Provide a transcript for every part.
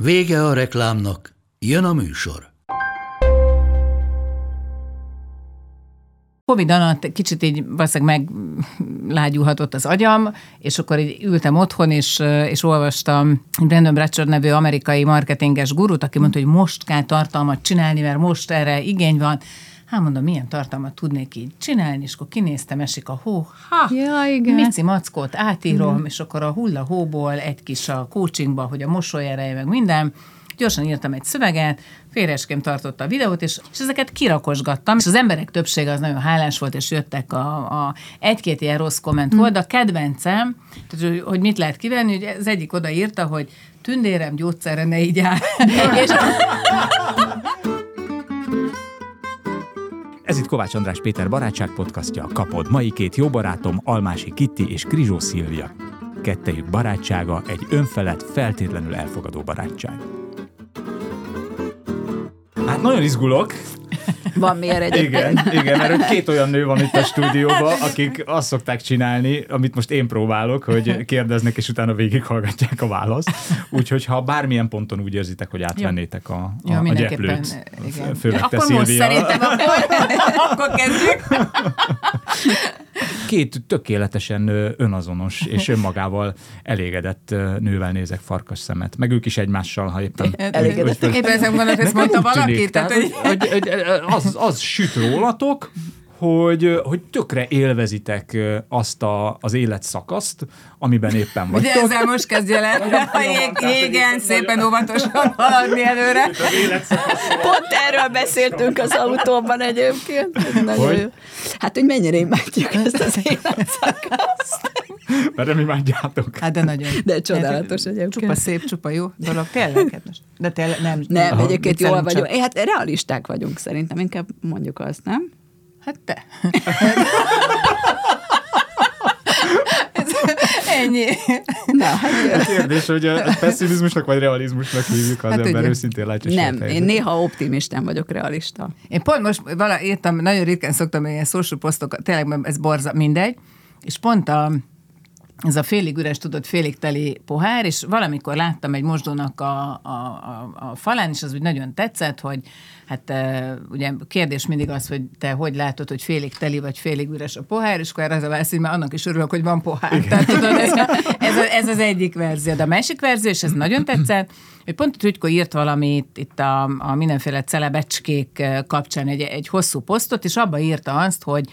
Vége a reklámnak, jön a műsor. Covid alatt kicsit így valószínűleg meglágyulhatott az agyam, és akkor így ültem otthon, és, és olvastam Brandon Bratcher nevű amerikai marketinges gurut, aki mondta, hogy most kell tartalmat csinálni, mert most erre igény van. Hát mondom, milyen tartalmat tudnék így csinálni, és akkor kinéztem, esik a hó, ha, ja, igen. Mici Mackót átírom, mm. és akkor a hulla hóból egy kis a coachingba, hogy a mosoly ereje, meg minden, gyorsan írtam egy szöveget, félresként tartotta a videót, és, és ezeket kirakosgattam, és az emberek többsége az nagyon hálás volt, és jöttek a, a egy-két ilyen rossz komment volt, de a kedvencem, tehát, hogy mit lehet kivenni, hogy az egyik oda írta, hogy tündérem gyógyszerre ne így áll. és, Ez itt Kovács András Péter barátság podcastja, kapod. Mai két jó barátom, Almási Kitti és Krizsó Szilvia. Kettejük barátsága egy önfelett, feltétlenül elfogadó barátság. Hát nagyon izgulok. Van miért egyébként. Igen, igen, mert két olyan nő van itt a stúdióban, akik azt szokták csinálni, amit most én próbálok, hogy kérdeznek, és utána végighallgatják a választ. Úgyhogy ha bármilyen ponton úgy érzitek, hogy átvennétek a, a, ja, a gyeplőt, főleg te Akkor Szilvia. most szerintem akkor, akkor kezdjük. Két tökéletesen önazonos és önmagával elégedett nővel nézek farkas szemet. Meg ők is egymással, ha éppen... Elégedettek. Éppen ezen gondolok, ezt mondta valaki, tehát, hogy az, az süt rólatok, hogy, hogy tökre élvezitek azt a, az életszakaszt, amiben éppen vagytok. ezzel most kezdje le, a jég, jégen szépen óvatosan haladni előre. Pont erről beszéltünk az autóban egyébként. Hogy? jó. Hát, hogy mennyire imádjuk ezt az életszakaszt. Mert nem imádjátok. Hát de nagyon. De csodálatos egyébként. Csupa szép, csupa jó dolog. Tényleg? Hát most- De tényleg nem. Nem, Aha, egyébként jól vagyunk. csak. É, Hát realisták vagyunk szerintem, inkább mondjuk azt, nem? Hát te. Ennyi. Na, hát Kérdés, hogy a pessimizmusnak vagy realizmusnak hívjuk, az Hát ember ugye. őszintén látja nem, én néha optimistán vagyok realista. Én pont most vala, írtam, nagyon ritkán szoktam ilyen social posztokat, tényleg ez borza, mindegy, és pont a, ez a félig üres, tudod, félig teli pohár, és valamikor láttam egy mosdónak a, a, a, a falán, és az úgy nagyon tetszett, hogy hát e, ugye kérdés mindig az, hogy te hogy látod, hogy félig teli vagy félig üres a pohár, és akkor erre az a válasz, hogy már annak is örülök, hogy van pohár. Tehát tudod, ez, ez, ez az egyik verzió. De a másik verzió, és ez nagyon tetszett, hogy pont a írt valamit itt a, a mindenféle celebecskék kapcsán egy, egy hosszú posztot, és abba írta azt, hogy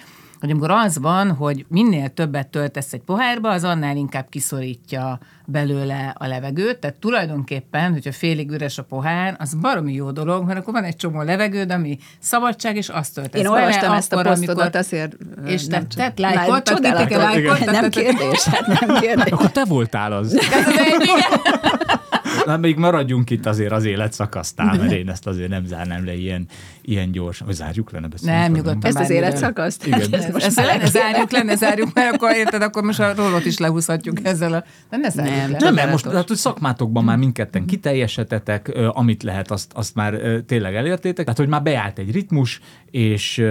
hogy amikor az van, hogy minél többet töltesz egy pohárba, az annál inkább kiszorítja belőle a levegőt. Tehát tulajdonképpen, hogyha félig üres a pohár, az baromi jó dolog, mert akkor van egy csomó levegőd, ami szabadság, és azt töltesz Én olvastam ezt a posztodat, amikor- azért ö, És nem te- tett lájkot, csodálatos. lájkot, Nem kérdés, hát nem kérdés. Akkor te voltál az. Ez. Na, még maradjunk itt azért az életszakasztál, mert én ezt azért nem zárnám le ilyen, ilyen gyorsan. Vagy zárjuk le, ne beszéljünk Nem, nyugodtan. Ezt az életszakaszt? Igen. Hát Ez ezt most ezt lenne zárjuk, lenne zárjuk, mert akkor érted, akkor most a rólót is lehúzhatjuk ezzel a... De ne zárjuk Nem, le. Nem, mert most hát, hogy szakmátokban már mindketten kiteljesetetek, amit lehet, azt, azt már tényleg elértétek, tehát hogy már beállt egy ritmus, és,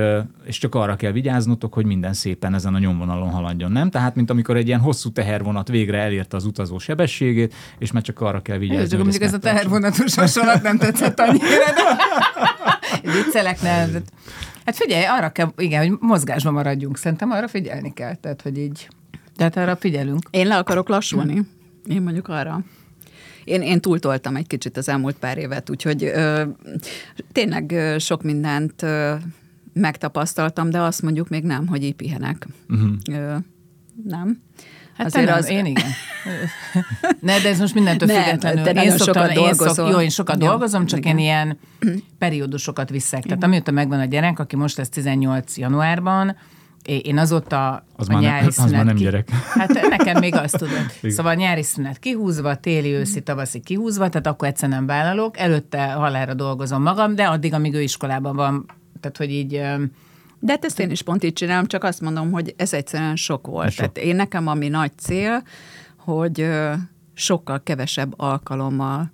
és csak arra kell vigyáznotok, hogy minden szépen ezen a nyomvonalon haladjon, nem? Tehát, mint amikor egy ilyen hosszú tehervonat végre elérte az utazó sebességét, és már csak arra kell vigyázni. Csak hogy mondjuk ez a tehervonatos hasonlat nem tetszett annyira, de viccelek nem. Hát figyelj, arra kell, igen, hogy mozgásban maradjunk, szerintem arra figyelni kell, tehát hogy így, tehát arra figyelünk. Én le akarok lassulni. Én mondjuk arra. Én, én túltoltam egy kicsit az elmúlt pár évet, úgyhogy ö, tényleg ö, sok mindent ö, megtapasztaltam, de azt mondjuk még nem, hogy így pihenek. Uh-huh. Ö, nem. Hát Azért az... én igen. Ne, de ez most mindentől Nem, függetlenül. te én nagyon sokat én szok, jó, én sokat Jó, dolgozom, csak igen. én ilyen periódusokat viszek. Tehát amióta megvan a gyerek, aki most lesz 18 januárban, én azóta Az a már ne- nyári az már szünet nem gyerek. Hát nekem még azt tudod. Szóval nyári szünet kihúzva, téli, őszi, tavaszi kihúzva, tehát akkor egyszer nem vállalok. Előtte halára dolgozom magam, de addig, amíg ő iskolában van. Tehát, hogy így... De hát ezt én is pont így csinálom, csak azt mondom, hogy ez egyszerűen sok volt. Sok. Tehát én nekem ami nagy cél, hogy sokkal kevesebb alkalommal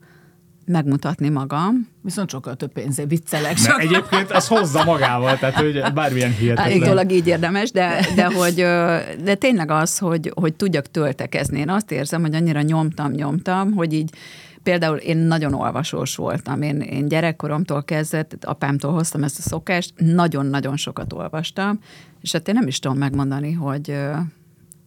megmutatni magam. Viszont sokkal több pénzé viccelek. Mert Csak egyébként az hozza magával, tehát hogy bármilyen hihetetlen. Állítólag így érdemes, de, de, hogy, de tényleg az, hogy, hogy tudjak töltekezni. Én azt érzem, hogy annyira nyomtam, nyomtam, hogy így Például én nagyon olvasós voltam. Én, én gyerekkoromtól kezdett, apámtól hoztam ezt a szokást, nagyon-nagyon sokat olvastam, és hát én nem is tudom megmondani, hogy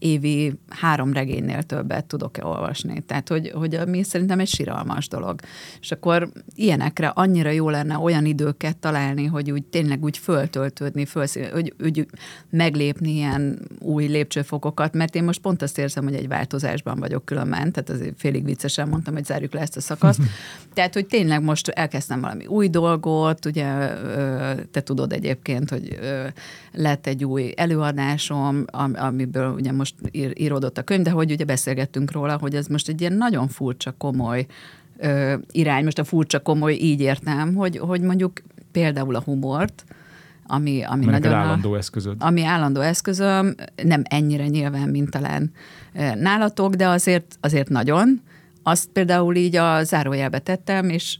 évi három regénynél többet tudok-e olvasni. Tehát, hogy, hogy mi szerintem egy siralmas dolog. És akkor ilyenekre annyira jó lenne olyan időket találni, hogy úgy tényleg úgy föltöltődni, fölszín, hogy úgy meglépni ilyen új lépcsőfokokat, mert én most pont azt érzem, hogy egy változásban vagyok különben, tehát azért félig viccesen mondtam, hogy zárjuk le ezt a szakaszt. Tehát, hogy tényleg most elkezdtem valami új dolgot, ugye te tudod egyébként, hogy lett egy új előadásom, am- amiből ugye most ír, íródott a könyv, de hogy ugye beszélgettünk róla, hogy ez most egy ilyen nagyon furcsa, komoly ö, irány. Most a furcsa, komoly így értem, hogy, hogy mondjuk például a humort, ami, ami Mert nagyon állandó eszközöd. ami állandó eszközöm, nem ennyire nyilván, mint talán nálatok, de azért, azért nagyon. Azt például így a zárójelbe tettem, és,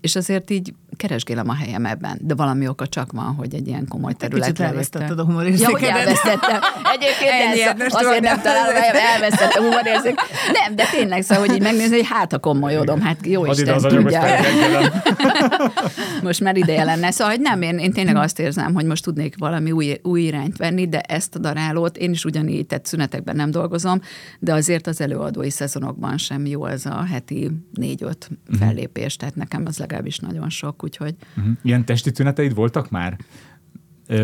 és azért így keresgélem a helyem ebben. De valami oka csak van, hogy egy ilyen komoly területre kicsit elvesztetted a humorérzékedet. Ja, hogy elvesztettem. Egyébként Ennyi, ez, azért nem találom, hogy elvesztettem a humorérzék. Nem, de tényleg szóval, hogy így megnézni, hogy hát a komolyodom, hát jó ide Isten tudja. Most már ideje lenne. Szóval, hogy nem, én, én tényleg azt érzem, hogy most tudnék valami új, új irányt venni, de ezt a darálót én is ugyanígy, tehát szünetekben nem dolgozom, de azért az előadói szezonokban sem jó ez a heti négy-öt fellépés, tehát nekem az legalábbis nagyon sok, úgyhogy Mhm. Ilyen testi tüneteid voltak már?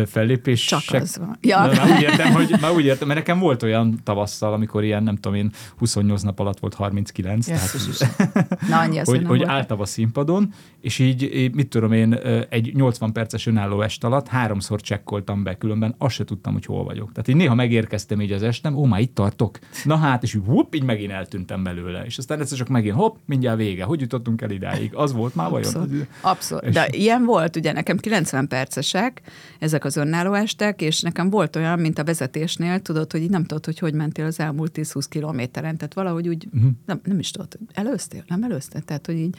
Fellépés? Csak az van. Ja. Ja. Már úgy értem, hogy már úgy értem, mert nekem volt olyan tavasszal, amikor ilyen, nem tudom én, 28 nap alatt volt 39, Jesszus tehát, na annyi hogy, hogy álltam a színpadon, és így, mit tudom én, egy 80 perces önálló est alatt háromszor csekkoltam be, különben azt se tudtam, hogy hol vagyok. Tehát így néha megérkeztem így az estem, ó, már itt tartok. Na hát, és whoop, így megint eltűntem belőle. És aztán egyszer csak megint, hopp, mindjárt vége. Hogy jutottunk el idáig? Az volt már vajon? Abszolút. Abszolút. És- De ilyen volt, ugye nekem 90 percesek, ezek az önálló estek, és nekem volt olyan, mint a vezetésnél, tudod, hogy így nem tudod, hogy hogy mentél az elmúlt 10-20 kilométeren, tehát valahogy úgy, uh-huh. nem, nem is tudod, előztél, nem előztél, tehát hogy így,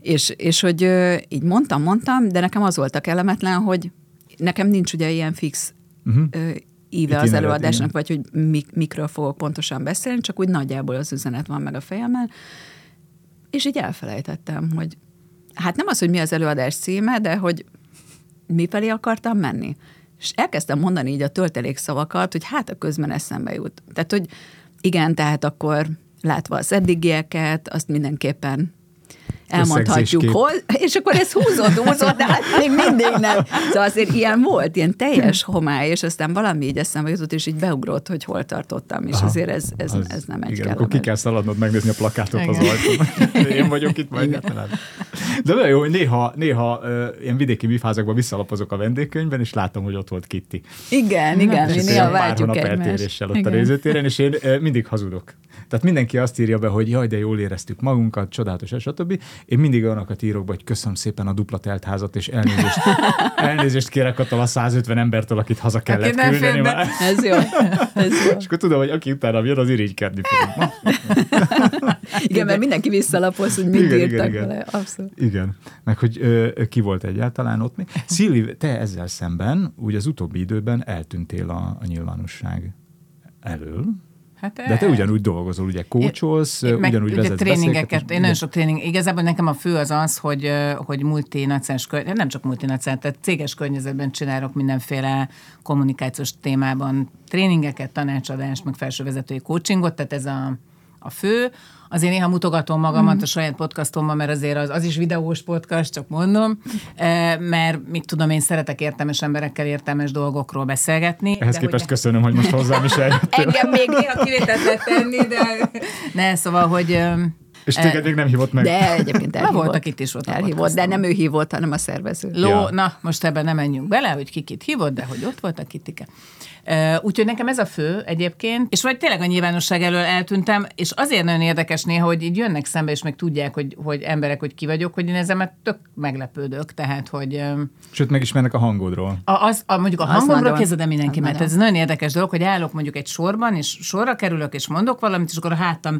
és, és hogy így mondtam, mondtam, de nekem az volt a kellemetlen, hogy nekem nincs ugye ilyen fix ö, íve az Itinerát, előadásnak, vagy hogy mik, mikről fogok pontosan beszélni, csak úgy nagyjából az üzenet van meg a fejemben, és így elfelejtettem, hogy hát nem az, hogy mi az előadás címe, de hogy mifelé akartam menni. És elkezdtem mondani így a töltelék szavakat, hogy hát a közben eszembe jut. Tehát, hogy igen, tehát akkor látva az eddigieket, azt mindenképpen elmondhatjuk, hol, és akkor ez húzott, húzott, de hát még mindig nem. Szóval azért ilyen volt, ilyen teljes homály, és aztán valami így eszembe jutott, és így beugrott, hogy hol tartottam, és Aha. azért ez, ez, Az- ez nem egy Igen, akkor ki kell szaladnod megnézni a plakátot az Igen. ajtón. Én vagyok itt majd egyáltalán. De olyan jó, hogy néha, néha uh, ilyen vidéki műfázakban visszalapozok a vendégkönyvben, és látom, hogy ott volt Kitty. Igen, igen, mi És néha pár váltjuk egymást. eltéréssel ott a Igen. nézőtéren, és én uh, mindig hazudok. Tehát mindenki azt írja be, hogy jaj, de jól éreztük magunkat, csodálatos, stb. Én mindig olyanokat írok be, hogy köszönöm szépen a dupla teltházat, és elnézést, elnézést kérek attól a 150 embertől, akit haza kellett fér küldeni. Már. Ez jó, ez jó. És akkor tudom, hogy aki utána jön, az irigykedni fog. Igen, mert mindenki visszalapoz, hogy mit Igen, írtak igen. vele. Abszolút. Igen, meg hogy ö, ki volt egyáltalán ott még. Szilvi, te ezzel szemben, úgy az utóbbi időben eltűntél a, a nyilvánosság elől, Hát, de te ugyanúgy dolgozol, ugye kócsolsz, Én meg ugyanúgy ugye vezetsz tréningeket, beszélgetést. én nagyon sok tréning, igazából nekem a fő az az, hogy, ö, hogy multinacionális, körny- nem csak multinacionális, tehát céges környezetben csinálok mindenféle kommunikációs témában tréningeket, tanácsadást, meg felsővezetői coachingot, tehát ez a, a fő. Azért néha mutogatom magamat Mhm. a saját podcastomban, mert azért az, az is videós podcast, csak mondom, eh, mert mit tudom, én szeretek értelmes emberekkel értelmes dolgokról beszélgetni. Ehhez de képest hogy- köszönöm, hogy most hozzám is eljöttél. Engem még néha kivételt tenni, de ne, szóval, hogy öm, És téged még nem hívott meg. De egyébként elhívott. voltak itt is ott Elhívott, de nem ő hívott, hanem a szervező. Ló, Ja. na, most ebben nem menjünk bele, hogy ki kit hívott, de hogy ott volt a kitike. Úgyhogy nekem ez a fő egyébként, és vagy tényleg a nyilvánosság elől eltűntem, és azért nagyon érdekes néha, hogy így jönnek szembe, és meg tudják, hogy, hogy emberek, hogy ki vagyok, hogy én ezzel már tök meglepődök, tehát, hogy Sőt, megismernek a hangodról. a, az, a, mondjuk a Az hangomról de mindenki, mert ez nagyon érdekes dolog, hogy állok mondjuk egy sorban, és sorra kerülök, és mondok valamit, és akkor a hátam,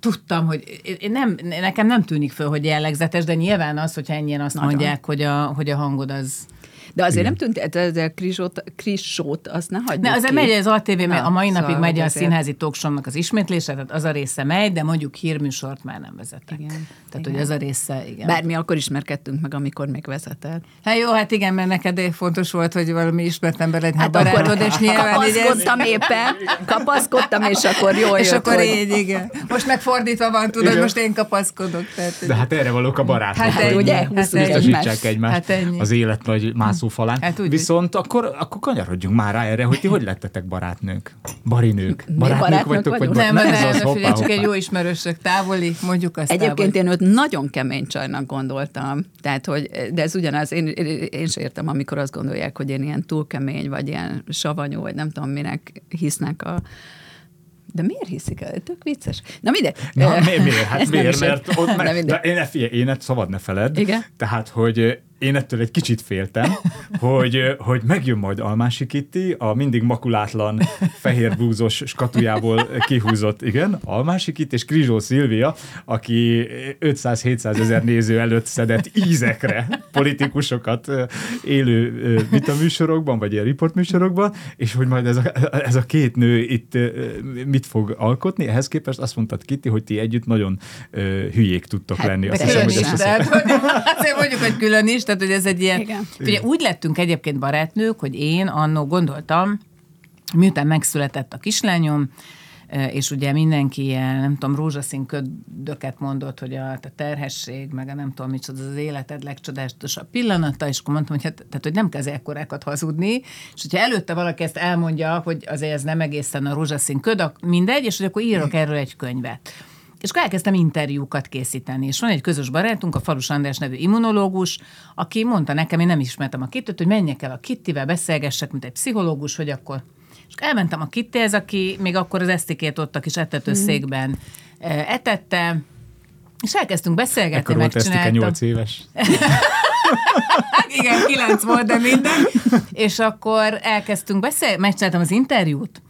tudtam, hogy én nem, nekem nem tűnik föl, hogy jellegzetes, de nyilván az, hogyha ennyien azt Nagyon. mondják, hogy a, hogy a hangod az... De azért nem tűnt, ez a Krisót, Krisót, azt ne hagyjuk Ne, azért ki. megy az ATV, Na, a mai napig szóval, megy hogy a színházi talkshow az ismétlése, tehát az a része megy, de mondjuk hírműsort már nem vezetek. Igen, Tehát, igen. hogy az a része, igen. Bár mi akkor ismerkedtünk meg, amikor még vezetett. Hát jó, hát igen, mert neked fontos volt, hogy valami ismert ember legyen Hát a barátod, akkor és nyilván így ez... kapaszkodtam éppen, kapaszkodtam, és akkor jól És jött, akkor hogy... így, igen. Most megfordítva van, tudod, Igen. most én kapaszkodok. Tehát, De hát erre valók a barátok, Hát ennyi, ugye, hát biztosítsák egymást. Hát ennyi. az élet nagy mászófalán. Hát úgy- Viszont akkor, akkor kanyarodjunk már rá erre, hogy ti hogy lettetek barátnők? Barinők? Barátnők barátnők vagytok? Vagy nem, na, nem, ez nem, az, nem hoppá, csak egy jó ismerősök távoli, mondjuk azt Egyébként távoli. én őt nagyon kemény csajnak gondoltam. Tehát, hogy, de ez ugyanaz, én, én, sem értem, amikor azt gondolják, hogy én ilyen túl kemény, vagy ilyen savanyú, vagy nem tudom, minek hisznek a de miért hiszik el? Tök vicces. Na mindegy. Na, miért, miért? Hát nem miért? Mert ott mindegy. de én, figyelj, én ezt szabad ne feled. Igen. Tehát, hogy én ettől egy kicsit féltem, hogy, hogy megjön majd Almási Kitti, a mindig makulátlan fehér blúzos skatujából kihúzott, igen, Almási Kitti és Krizsó Szilvia, aki 500-700 ezer néző előtt szedett ízekre politikusokat élő ö, vitaműsorokban, vagy ilyen riportműsorokban, és hogy majd ez a, ez a két nő itt mit fog alkotni. Ehhez képest azt mondtad Kitti, hogy ti együtt nagyon hülyék tudtok Hát, lenni. Azt hiszem, hogy ezt azért mondjuk, hogy külön is, tehát hogy ez egy ilyen... Igen. Ugye úgy lettünk egyébként barátnők, hogy én annó gondoltam, miután megszületett a kislányom, eh, és ugye mindenki ilyen, nem tudom, rózsaszín ködöket mondott, hogy a, a terhesség, meg a nem tudom micsoda, az életed legcsodálatosabb pillanata, és akkor mondtam, hogy, hát, tehát, hogy nem kell ekkorákat hazudni, és hogyha előtte valaki ezt elmondja, hogy azért ez nem egészen a rózsaszín köd, ak- mindegy, és hogy akkor írok erről egy könyvet. És akkor elkezdtem interjúkat készíteni. És van egy közös barátunk, a Falus András nevű immunológus, aki mondta nekem, én nem ismertem a Kittit, hogy menjek el a Kittivel, beszélgessek, mint egy pszichológus, hogy akkor... És akkor elmentem a Kittihez, aki még akkor az esztikét ott a kis etetőszékben eh, etette, és elkezdtünk beszélgetni, Ekkor volt Esztike megcsináltam. 8 éves. Igen, kilenc volt, de minden. És akkor elkezdtünk beszélni, megcsináltam az interjút,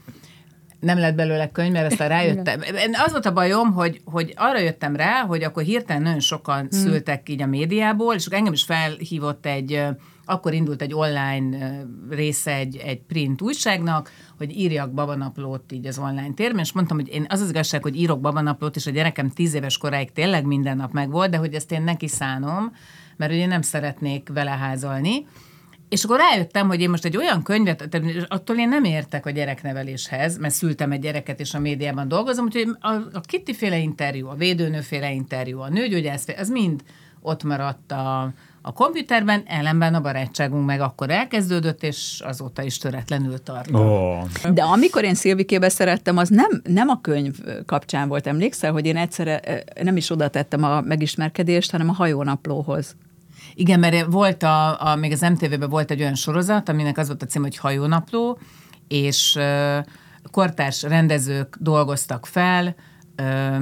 nem lett belőle könyv, mert aztán rájöttem. Az volt a bajom, hogy, hogy arra jöttem rá, hogy akkor hirtelen nagyon sokan hmm. szültek így a médiából, és engem is felhívott egy, akkor indult egy online része egy, egy print újságnak, hogy írjak babanaplót így az online térben, és mondtam, hogy én az az igazság, hogy írok babanaplót, és a gyerekem tíz éves koráig tényleg minden nap megvolt, de hogy ezt én neki szánom, mert ugye nem szeretnék vele házalni. És akkor rájöttem, hogy én most egy olyan könyvet, attól én nem értek a gyerekneveléshez, mert szültem egy gyereket, és a médiában dolgozom, úgyhogy a, a Kitty féle interjú, a védőnőféle interjú, a nőgyógyász, az mind ott maradt a, a komputerben, ellenben a barátságunk meg akkor elkezdődött, és azóta is töretlenül tart. Oh. De amikor én Szilvikébe szerettem, az nem, nem a könyv kapcsán volt. Emlékszel, hogy én egyszerre nem is oda tettem a megismerkedést, hanem a hajónaplóhoz. Igen, mert volt a, a még az MTV-ben volt egy olyan sorozat, aminek az volt a cím, hogy Hajónapló, és ö, kortárs rendezők dolgoztak fel ö,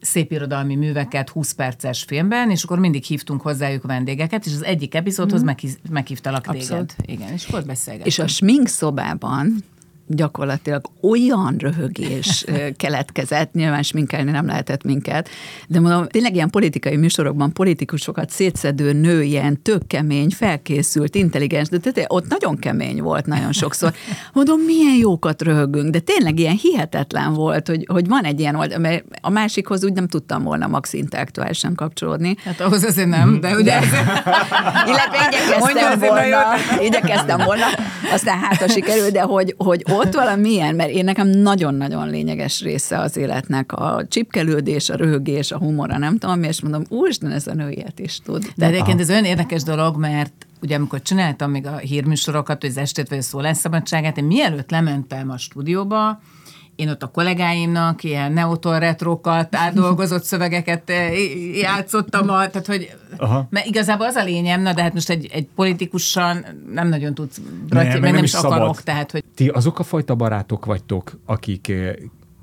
szépirodalmi műveket 20 perces filmben, és akkor mindig hívtunk hozzájuk vendégeket, és az egyik epizódhoz meghív, meghívtalak téged. Abszolút. Igen, és akkor beszélgettünk. És a smink szobában gyakorlatilag olyan röhögés keletkezett, nyilván sminkelni nem lehetett minket, de mondom, tényleg ilyen politikai műsorokban politikusokat szétszedő nő, ilyen tök kemény, felkészült, intelligens, de tehát ott nagyon kemény volt nagyon sokszor. Mondom, milyen jókat röhögünk, de tényleg ilyen hihetetlen volt, hogy, hogy van egy ilyen oldal, mert a másikhoz úgy nem tudtam volna max intellektuálisan kapcsolódni. Hát ahhoz azért nem, de ugye... Illetve igyekeztem volna, igyekeztem volna, aztán hát a sikerül, de hogy, hogy ott valamilyen, mert én nekem nagyon-nagyon lényeges része az életnek a csipkelődés, a röhögés, a humora, nem tudom, és mondom, úristen, ez a nő ilyet is tud. De egyébként ez olyan érdekes dolog, mert ugye amikor csináltam még a hírműsorokat, vagy az estét vagy a szólásszabadságát, én mielőtt lementem a stúdióba, én ott a kollégáimnak ilyen neoton retrokat, átdolgozott szövegeket eh, játszottam, tehát hogy Aha. mert igazából az a lényem, na de hát most egy, egy politikussal nem nagyon tudsz, nem, meg nem, is szabad. akarok, tehát hogy... Ti azok a fajta barátok vagytok, akik eh,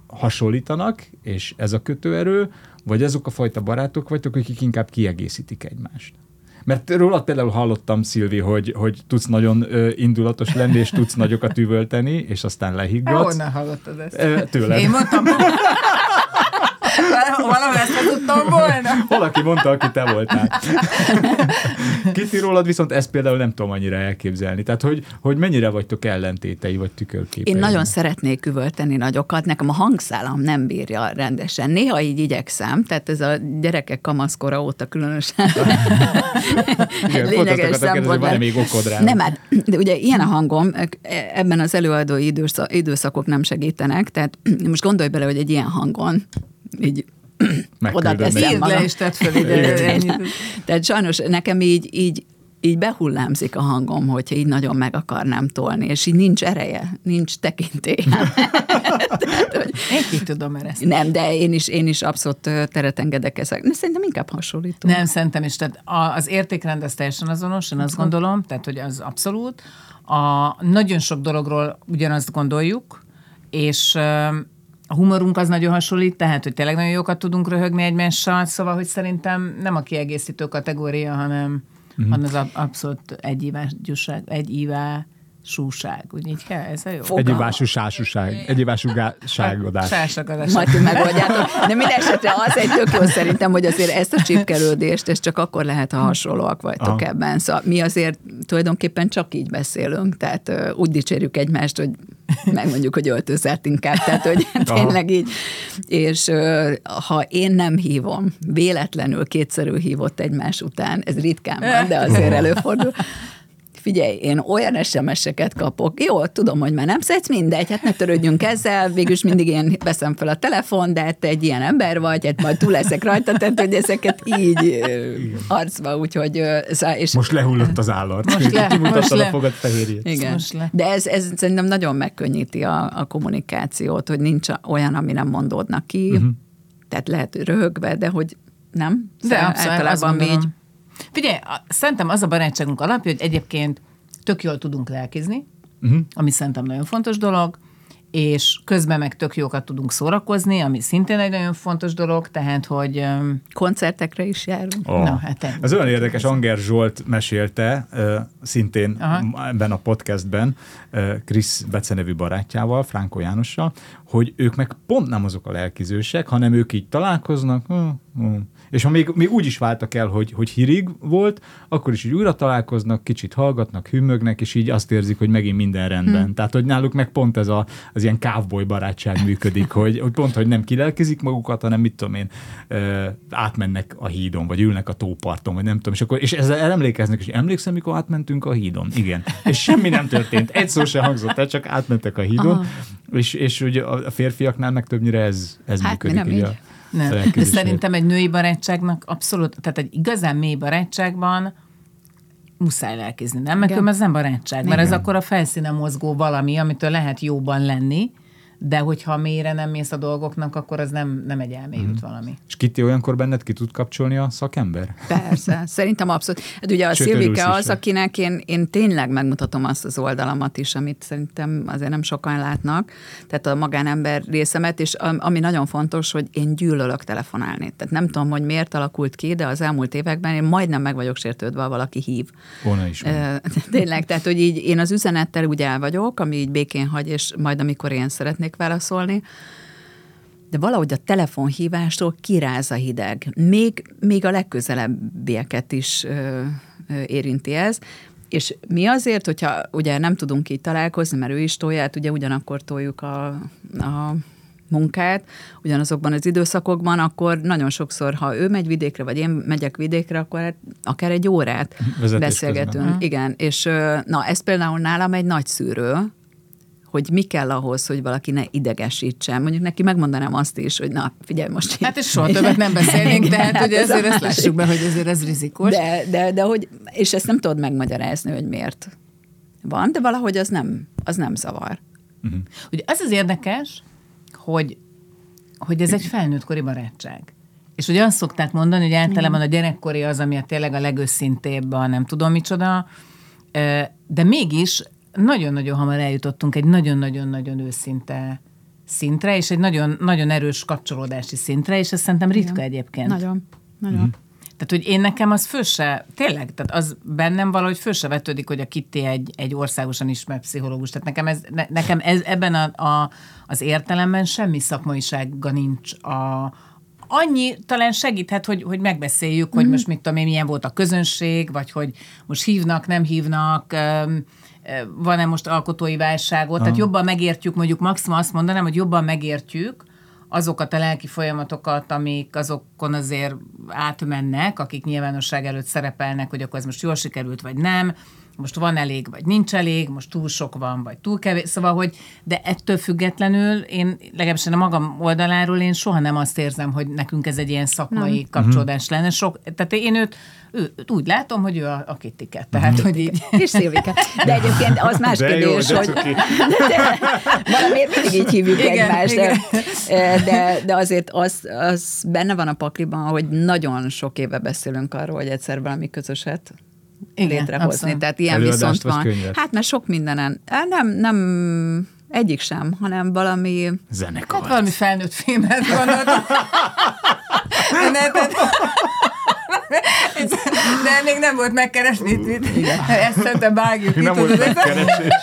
hasonlítanak, és ez a kötőerő, vagy azok a fajta barátok vagytok, akik inkább kiegészítik egymást? Mert rólad például hallottam, Szilvi, hogy, hogy tudsz nagyon ö, indulatos lenni, és tudsz nagyokat üvölteni, és aztán lehiggadsz. Honnan hallottad ezt? Ö, tőled. Én mondtam. Valahol ezt tudtam volna. Valaki mondta, aki te voltál. Kiti rólad viszont ezt például nem tudom annyira elképzelni. Tehát, hogy, hogy mennyire vagytok ellentétei, vagy tükörképei? Én nagyon szeretnék üvölteni nagyokat, nekem a hangszálam nem bírja rendesen. Néha így igyekszem, tehát ez a gyerekek kamaszkora óta különösen Igen, lényeges szempont. Van még okod rá? Nem, hát, de ugye ilyen a hangom, ebben az előadói időszakok nem segítenek, tehát most gondolj bele, hogy egy ilyen hangon így oda teszem magam. le és tett föl ide. Tehát sajnos nekem így, így így behullámzik a hangom, hogyha így nagyon meg akarnám tolni, és így nincs ereje, nincs tekintély. hogy... Én ki tudom ezt. Nem, de én is, én is abszolút teret engedek ezek. De szerintem inkább hasonlító. Nem, szerintem is. Tehát az értékrend az teljesen azonos, én azt gondolom, tehát hogy az abszolút. A, nagyon sok dologról ugyanazt gondoljuk, és a humorunk az nagyon hasonlít, tehát, hogy tényleg nagyon jókat tudunk röhögni egymással, szóval, hogy szerintem nem a kiegészítő kategória, hanem, uh-huh. hanem az abszolút egyívásúság, egyívá súság, úgy így kell, ez a jó? Egyivású sásúság, egyivású ságodás. Sásagadás. Majd ti megoldjátok. De minden esetre az egy tök jó szerintem, hogy azért ezt a csipkelődést, ez csak akkor lehet, ha hasonlóak vagytok Aha. ebben. Szóval mi azért tulajdonképpen csak így beszélünk, tehát úgy dicsérjük egymást, hogy megmondjuk, hogy öltözett inkább, tehát hogy tényleg így. És ha én nem hívom, véletlenül kétszerű hívott egymás után, ez ritkán van, de azért előfordul, figyelj, én olyan SMS-eket kapok, jó, tudom, hogy már nem szedsz, mindegy, hát ne törődjünk ezzel, végülis mindig én veszem fel a telefon, de te egy ilyen ember vagy, hát majd túl leszek rajta, tehát hogy ezeket így Igen. arcba, úgyhogy... És most lehullott az állat. Most le, most le. a fogad fehérjét. Igen. Most le. De ez, ez szerintem nagyon megkönnyíti a, a kommunikációt, hogy nincs olyan, ami nem mondódnak ki, uh-huh. tehát lehet röhögve, de hogy nem? De szóval abszolút, általában így Figyelj, szerintem az a barátságunk alapja, hogy egyébként tök jól tudunk lelkizni, uh-huh. ami szerintem nagyon fontos dolog, és közben meg tök jókat tudunk szórakozni, ami szintén egy nagyon fontos dolog, tehát, hogy... Koncertekre is járunk. Oh. Na, hát Ez olyan érdekes, Anger Zsolt mesélte, szintén Aha. ebben a podcastben, Krisz Bece nevű barátjával, Franko Jánossal, hogy ők meg pont nem azok a lelkizősek, hanem ők így találkoznak, és ha még, még úgy is váltak el, hogy, hogy hírig volt, akkor is így újra találkoznak, kicsit hallgatnak, hümmögnek, és így azt érzik, hogy megint minden rendben. Hmm. Tehát, hogy náluk meg pont ez a, az ilyen kávboly barátság működik, hogy, hogy pont, hogy nem kilelkezik magukat, hanem mit tudom én, ö, átmennek a hídon, vagy ülnek a tóparton, vagy nem tudom, és, akkor, és ezzel emlékeznek, és emlékszem, mikor átmentünk a hídon. Igen. És semmi nem történt. Egy szó sem hangzott el, csak átmentek a hídon, Aha. és, és ugye a férfiaknál meg többnyire ez, ez hát, működik. Nem így. A, nem. De szerintem egy női barátságnak abszolút, tehát egy igazán mély barátságban muszáj lelkizni, nem? Mert ez nem barátság, mert Igen. ez akkor a felszínen mozgó valami, amitől lehet jóban lenni, de hogyha mélyre nem mész a dolgoknak, akkor az nem, nem egy elmélyült mm. valami. És Kitty olyankor benned ki tud kapcsolni a szakember? Persze, szerintem abszolút. Hát ugye a Sőt, Szilvike az, akinek én, én tényleg megmutatom azt az oldalamat is, amit szerintem azért nem sokan látnak, tehát a magánember részemet, és ami nagyon fontos, hogy én gyűlölök telefonálni. Tehát nem tudom, hogy miért alakult ki, de az elmúlt években én majdnem meg vagyok sértődve, ha valaki hív. Volna is. Van. Tényleg, tehát hogy így én az üzenettel úgy el vagyok, ami így békén hagy, és majd amikor én szeretnék szeretnék válaszolni, de valahogy a telefonhívástól kiráz a hideg. Még, még a legközelebbieket is ö, ö, érinti ez, és mi azért, hogyha ugye nem tudunk így találkozni, mert ő is tolját, ugye ugyanakkor toljuk a, a munkát, ugyanazokban az időszakokban, akkor nagyon sokszor, ha ő megy vidékre, vagy én megyek vidékre, akkor hát akár egy órát Vezetés beszélgetünk. Közben. Igen, és na, ez például nálam egy nagy szűrő, hogy mi kell ahhoz, hogy valaki ne idegesítsen. Mondjuk neki megmondanám azt is, hogy na, figyelj most. Hát és soha többet nem beszélnénk, tehát hát hogy ezért ezt lássuk be, hogy ezért ez rizikos. De, de, de hogy, és ezt nem tudod megmagyarázni, hogy miért van, de valahogy az nem, az nem zavar. Uh-huh. Ugye az az érdekes, hogy, hogy ez egy felnőttkori barátság. És ugye azt szokták mondani, hogy általában a gyerekkori az, ami a tényleg a legőszintébb, a nem tudom micsoda, de mégis nagyon-nagyon hamar eljutottunk egy nagyon-nagyon-nagyon őszinte szintre, és egy nagyon, nagyon erős kapcsolódási szintre, és ez szerintem ritka egyébként. Nagyon, nagyon. Tehát, hogy én nekem az föl se, tényleg, tehát az bennem valahogy föl se vetődik, hogy a Kitty egy, egy országosan ismert pszichológus. Tehát nekem, ez, ne, nekem ez, ebben a, a, az értelemben semmi szakmaisága nincs a, annyi talán segíthet, hogy, hogy megbeszéljük, hogy most mit tudom én, milyen volt a közönség, vagy hogy most hívnak, nem hívnak, van-e most alkotói válságot, tehát jobban megértjük, mondjuk maximum azt mondanám, hogy jobban megértjük azokat a lelki folyamatokat, amik azokon azért átmennek, akik nyilvánosság előtt szerepelnek, hogy akkor ez most jól sikerült, vagy nem, most van elég, vagy nincs elég, most túl sok van, vagy túl kevés. Szóval, hogy de ettől függetlenül én legalábbis a magam oldaláról én soha nem azt érzem, hogy nekünk ez egy ilyen szakmai nem. kapcsolódás lenne. Sok, tehát én őt, ő, őt úgy látom, hogy ő a, a kittiket. Tehát, hogy így. És Szilvike. De egyébként az más De jó, kérdés, de hogy de, valamiért mindig így hívjuk Igen, egymást, de, de, de azért az, az benne van a pakliban, hogy nagyon sok éve beszélünk arról, hogy egyszer valami közöset Igen, létrehozni. abszolút. Tehát ilyen Előadást viszont van. könyvet? Hát mert sok mindenen. Á, Nem, nem egyik sem, hanem valami Zenekar. Hát valami felnőtt filmet gondoltam. De, még nem volt megkeresni itt. Ezt szerintem vágjuk Nem volt megkeresés.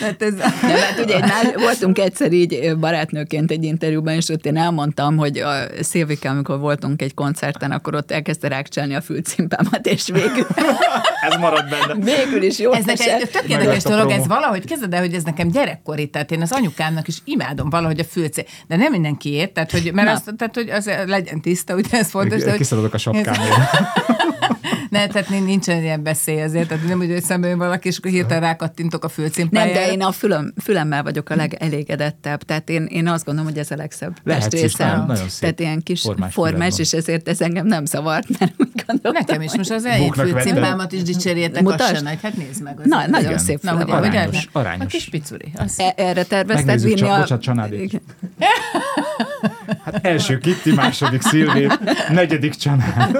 Tehát ez, De mert ugye egy más, voltunk egyszer így barátnőként egy interjúban, és ott én elmondtam, hogy a Szilvike, amikor voltunk egy koncerten, akkor ott elkezdte rákcselni a fülcimpámat, és végül, Ez marad benne. végül is jó ez nekem tök érdekes dolog, ez valahogy kezded el, hogy ez nekem gyerekkori, tehát én az anyukámnak is imádom valahogy a fülcé, de nem mindenkiét, tehát hogy, mert Na. azt, tehát, hogy az legyen tiszta, ugye ez fontos. Kiszaladok a sapkámért. Ne, tehát nin- nincsen ilyen beszély azért, tehát nem úgy, hogy szemben jön valaki, és akkor hirtelen rákattintok a Nem, fülcimpájára. de én a fülem, fülemmel vagyok a legelégedettebb, tehát én, én azt gondolom, hogy ez a legszebb testrészem. Tehát ilyen kis formás formás, és ezért ez engem nem zavart, mert úgy gondoltam, Nekem is most az vettem. fülcimpámat is dicsérjétek, az Mutasd. se nagy. Hát nézd meg. Az Na, az- nagyon Igen. szép Na, ugye, ugye? Arányos, A arányos. kis picuri. Az... E- Erre tervezted vinni csak, a... bocsánat, csanádét. Hát első Kitti, második Szilvé, negyedik csanád.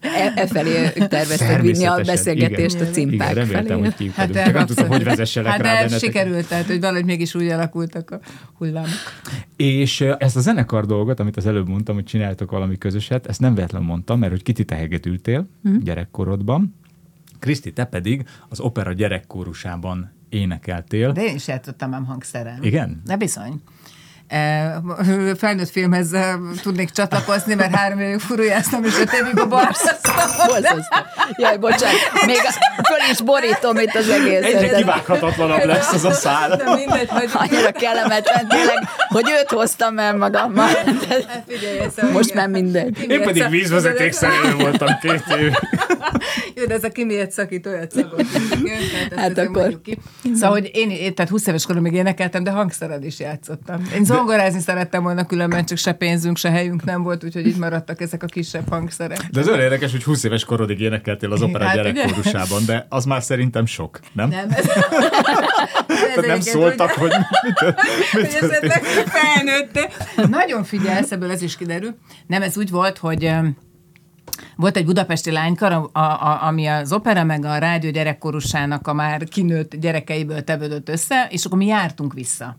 E, felé tervezted vinni a beszélgetést igen. a cimpák Igen, reméltem, felé. hogy kiukadunk. de Csak nem tudtam, abszolút. hogy vezesselek hát rá de benneteket. sikerült, tehát hogy valahogy mégis úgy alakultak a hullámok. És ezt a zenekar dolgot, amit az előbb mondtam, hogy csináltok valami közöset, ezt nem véletlenül mondtam, mert hogy Kiti teheget ültél Mhm. gyerekkorodban, Kriszti, te pedig az opera gyerekkórusában énekeltél. De én is játszottam ám hangszerrel. Igen? De bizony. E, felnőtt filmhez e, tudnék csatlakozni, mert három évig furujáztam, és öt évig a barszasztam. Borzasztó. Jaj, bocsánat, még föl is borítom itt az egészet. Egyre kivághatatlanebb lesz az a szál. De mindegy, hogy... Annyira kellemetlen tényleg, hogy őt hoztam el magammal. Hát figyelj, szóval Most már mindegy. Én pedig szak- vízvezeték szerelő voltam két év. Jó, de ez a kimiért szakít olyat szabad. Hát akkor- Szóval, hogy én, én, tehát 20 éves koromig énekeltem, de hangszered is játszottam. Én zongorázni szerettem volna, különben csak se pénzünk, se helyünk nem volt, úgyhogy itt maradtak ezek a kisebb hangszerek. De az olyan érdekes, hogy 20 éves korodig énekeltél az opera Hát, ugye? gyerekkórusában, de az már szerintem sok, nem? Nem, ez, ez nem szóltak, úgy- hogy mit, mit felnőtte. Nagyon figyelsz, ebből ez is kiderül. Nem, ez úgy volt, hogy volt egy budapesti lánykar, a, a, ami az opera meg a rádió gyerekkorusának a már kinőtt gyerekeiből tevődött össze, és akkor mi jártunk vissza.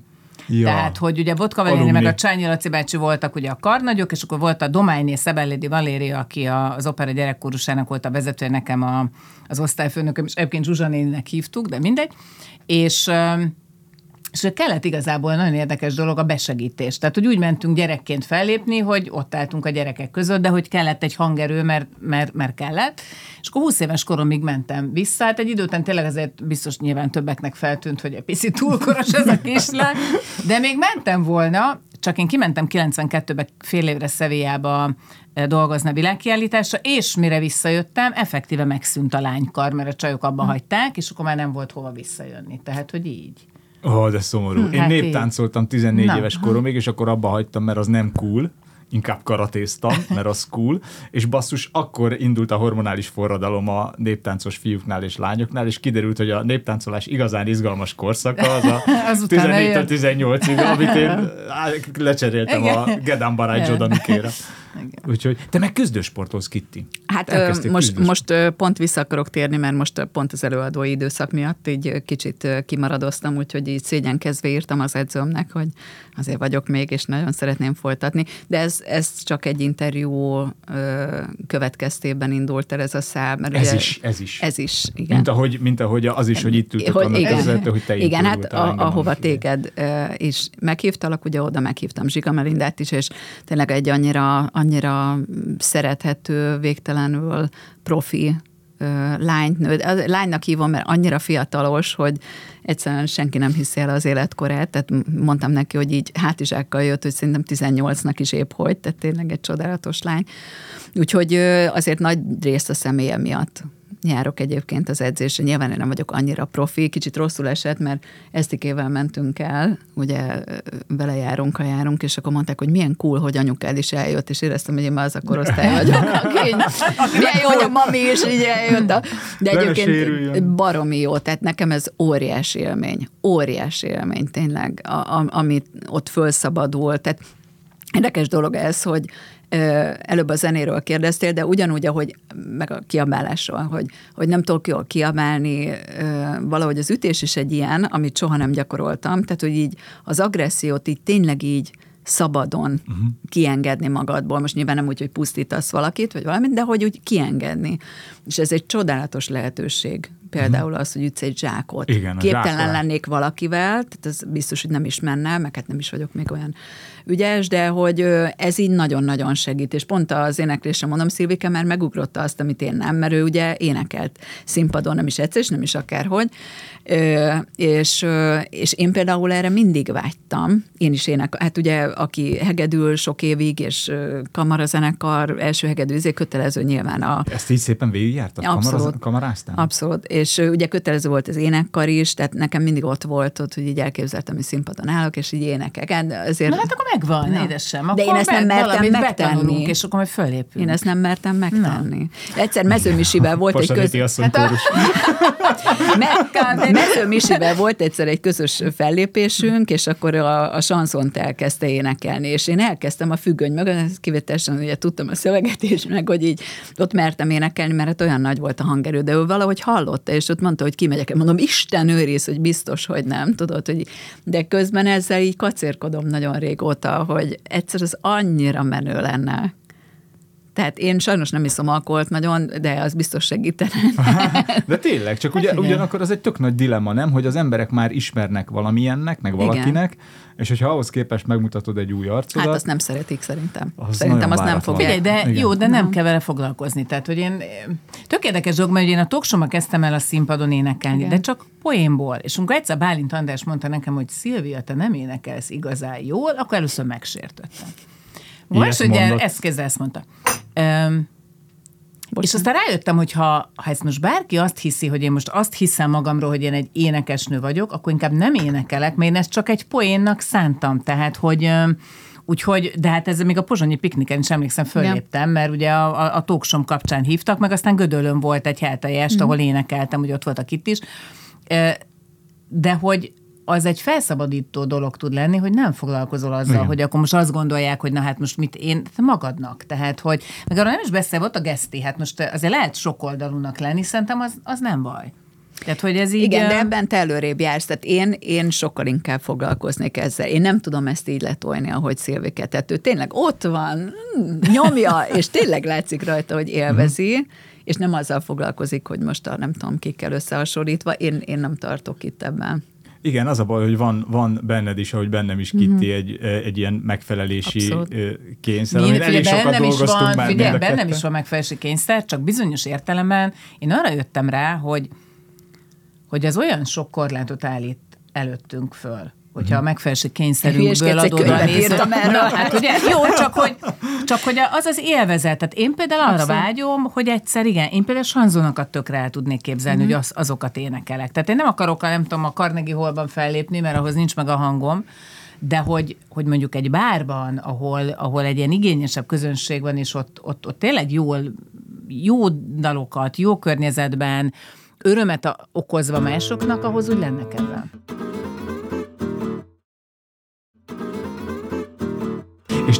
Ja. Tehát, hogy ugye Vodka Valéri meg a Csányi Laci bácsi voltak ugye a karnagyok, és akkor volt a Dományné Szebellédi Valéria, aki a, az opera gyerekkorusának volt a vezetője, nekem a, az osztályfőnököm, és egyébként Zsuzsa néninek hívtuk, de mindegy. És és kellett igazából nagyon érdekes dolog a besegítés. Tehát, hogy úgy mentünk gyerekként fellépni, hogy ott álltunk a gyerekek között, de hogy kellett egy hangerő, mert, mert, mert kellett. És akkor 20 éves koromig mentem vissza. Hát egy idő után tényleg azért biztos nyilván többeknek feltűnt, hogy egy picit túlkoros ez a kislány, de még mentem volna, csak én kimentem 92-ben fél évre Szevijába eh, dolgozni a világkiállításra, és mire visszajöttem, effektíve megszűnt a lánykar, mert a csajok abba hagyták, és akkor már nem volt hova visszajönni. Tehát, hogy így. Ó, oh, de szomorú. Én hát néptáncoltam 14 Na, éves koromig, és akkor abba hagytam, mert az nem cool. inkább karatéztam, mert az cool, és basszus, akkor indult a hormonális forradalom a néptáncos fiúknál és lányoknál, és kiderült, hogy a néptáncolás igazán izgalmas korszaka az a Azután 14 eljött. 18-ig, amit én lecseréltem Igen. a Gedán Barágy Zsodanikére. Úgyhogy te meg küzdősportolsz, Kitti. Hát ö, Elkezdtél most, most pont vissza akarok térni, mert most pont az előadói időszak miatt így kicsit kimaradoztam, úgyhogy így szégyenkezve írtam az edzőmnek, hogy azért vagyok még, és nagyon szeretném folytatni. De ez, ez csak egy interjú következtében indult el ez a szám. Mert Ez ugye- is, ez is. Ez is, igen. Mint ahogy, mint ahogy az is, hogy itt ültök annak igen, között, hogy te igen hát a, ahova téged is meghívtalak, ugye oda meghívtam Zsiga Melindát is, és tényleg egy annyira, annyira szerethető, végtelenül profi lányt, nő. Lánynak hívom, mert annyira fiatalos, hogy egyszerűen senki nem hiszi el az életkorát, tehát mondtam neki, hogy így hátizsákkal jött, hogy szerintem 18-nak is épp hogy, tehát tényleg egy csodálatos lány. Úgyhogy azért nagy részt a személye miatt járok egyébként az edzésre. Nyilván én nem vagyok annyira profi, kicsit rosszul esett, mert Esztikével mentünk el, ugye vele járunk, ha járunk, és akkor mondták, hogy milyen cool, hogy anyukád is eljött, és éreztem, hogy én már az a korosztály vagyok, aki milyen jó, hogy a mami is így eljött. A, de egyébként baromi jó, tehát nekem ez óriási élmény, óriási élmény tényleg, a, a, amit ott fölszabadult, tehát Érdekes dolog ez, hogy előbb a zenéről kérdeztél, de ugyanúgy, ahogy meg a kiabálásról, hogy, hogy nem tudok jól kiabálni, valahogy az ütés is egy ilyen, amit soha nem gyakoroltam, tehát hogy így az agressziót így tényleg így szabadon uh-huh. kiengedni magadból. Most nyilván nem úgy, hogy pusztítasz valakit, vagy valamit, de hogy úgy kiengedni. És ez egy csodálatos lehetőség. Például az, hogy ütsz egy zsákot. Igen, Képtelen zsákolás. lennék valakivel, tehát ez biztos, hogy nem is menne, meg hát nem is vagyok még olyan ügyes, de hogy ez így nagyon-nagyon segít. És pont az éneklésre mondom, Szilvike már megugrotta azt, amit én nem, mert ő ugye énekelt színpadon, nem is egyszer, és nem is akárhogy. És, és én például erre mindig vágytam. Én is ének, hát ugye, aki hegedül sok évig, és kamarazenekar, első hegedű, ezért kötelező nyilván a, Ezt így szépen végigjártad? Abszolút. Kamaráztál? Abszolút, és ugye kötelező volt az énekkar is, tehát nekem mindig ott volt, ott, hogy így elképzeltem, hogy színpadon állok, és így énekek. Hát Azért, Na hát akkor megvan, Na. édesem. De Akkor én ezt nem mertem megtenni. És akkor majd fölépülünk. én ezt nem mertem megtenni. Egyszer Mezőmisivel volt egy köz... asszony kórus. Me- Mezőmisivel volt egyszer egy közös fellépésünk, és akkor a, a sanszont elkezdte énekelni, és én elkezdtem a függöny mögött, kivételesen ugye tudtam a szöveget is, meg hogy így ott mertem énekelni, mert hát olyan nagy volt a hangerő, de ő valahogy hallotta, és ott mondta, hogy kimegyek. Mondom, Isten őriz, hogy biztos, hogy nem, tudod, hogy de közben ezzel így kacérkodom nagyon régóta, hogy egyszer az annyira menő lenne. Tehát én sajnos nem iszom alkoholt nagyon, de az biztos segítene. De tényleg, csak ugye, igen. ugyanakkor az egy tök nagy dilemma, nem? Hogy az emberek már ismernek valamilyennek, meg Igen. valakinek, és hogyha ahhoz képest megmutatod egy új arcodat, Hát azt nem szeretik szerintem. Az szerintem azt nem fogják. Figyelj, de Igen. jó, de nem kell vele foglalkozni. Tehát, hogy én tök érdekes dolog, mert én a toksoma kezdtem el a színpadon énekelni, Igen. de csak poénból. És amikor egyszer Bálint András mondta nekem, hogy Szilvia, te nem énekelsz igazán jól, akkor először megsértöttem. Most ugye ezt kezdve ezt mondta. Um, és aztán rájöttem, hogy ha, ha ezt most bárki azt hiszi, hogy én most azt hiszem magamról, hogy én egy énekesnő vagyok, akkor inkább nem énekelek, mert én ezt csak egy poénnak szántam. Tehát, hogy öm, Úgyhogy, de hát ezzel még a pozsonyi pikniken is emlékszem, fölléptem, mert ugye a, a, a talksom kapcsán hívtak, meg aztán Gödöllön volt egy heltai est, ahol énekeltem, hogy ott voltak itt is. De hogy az egy felszabadító dolog tud lenni, hogy nem foglalkozol azzal, Igen. hogy akkor most azt gondolják, hogy na hát most mit én, magadnak. Tehát, hogy meg arra nem is beszél, ott a geszti, hát most azért lehet sokoldalúnak lenni, szerintem az, az nem baj. Tehát, hogy ez így... Igen, de ebben te előrébb jársz. Tehát én, én sokkal inkább foglalkoznék ezzel. Én nem tudom ezt így letolni, ahogy Szilvike tett. Ő tényleg ott van, mm, nyomja, és tényleg látszik rajta, hogy élvezi, és nem azzal foglalkozik, hogy most a nem tudom kikkel összehasonlítva. Én, én nem tartok itt ebben. Igen, az a baj, hogy van, van benned is, ahogy bennem is Kitti, egy, egy ilyen megfelelési Abszolút. kényszer, Mi, elég figyelj, sokat bennem is van, már figyelj, bennem is van megfelelési kényszer, csak bizonyos értelemben én arra jöttem rá, hogy, hogy az olyan sok korlátot állít előttünk föl, hogyha a megfelelési kényszerünkből adódóan nézve. Hát ugye, jó, csak hogy, csak hogy az az élvezet. Tehát én például arra Abszolút. vágyom, hogy egyszer igen, én például sanzonokat tökre el tudnék képzelni, Mhm. hogy az, azokat énekelek. Tehát én nem akarok, a, nem tudom, a Carnegie Hallban fellépni, mert ahhoz nincs meg a hangom, de hogy, hogy mondjuk egy bárban, ahol, ahol egy ilyen igényesebb közönség van, és ott, ott, ott tényleg jól, jó dalokat, jó környezetben, örömet okozva másoknak, ahhoz úgy lenne kedvem.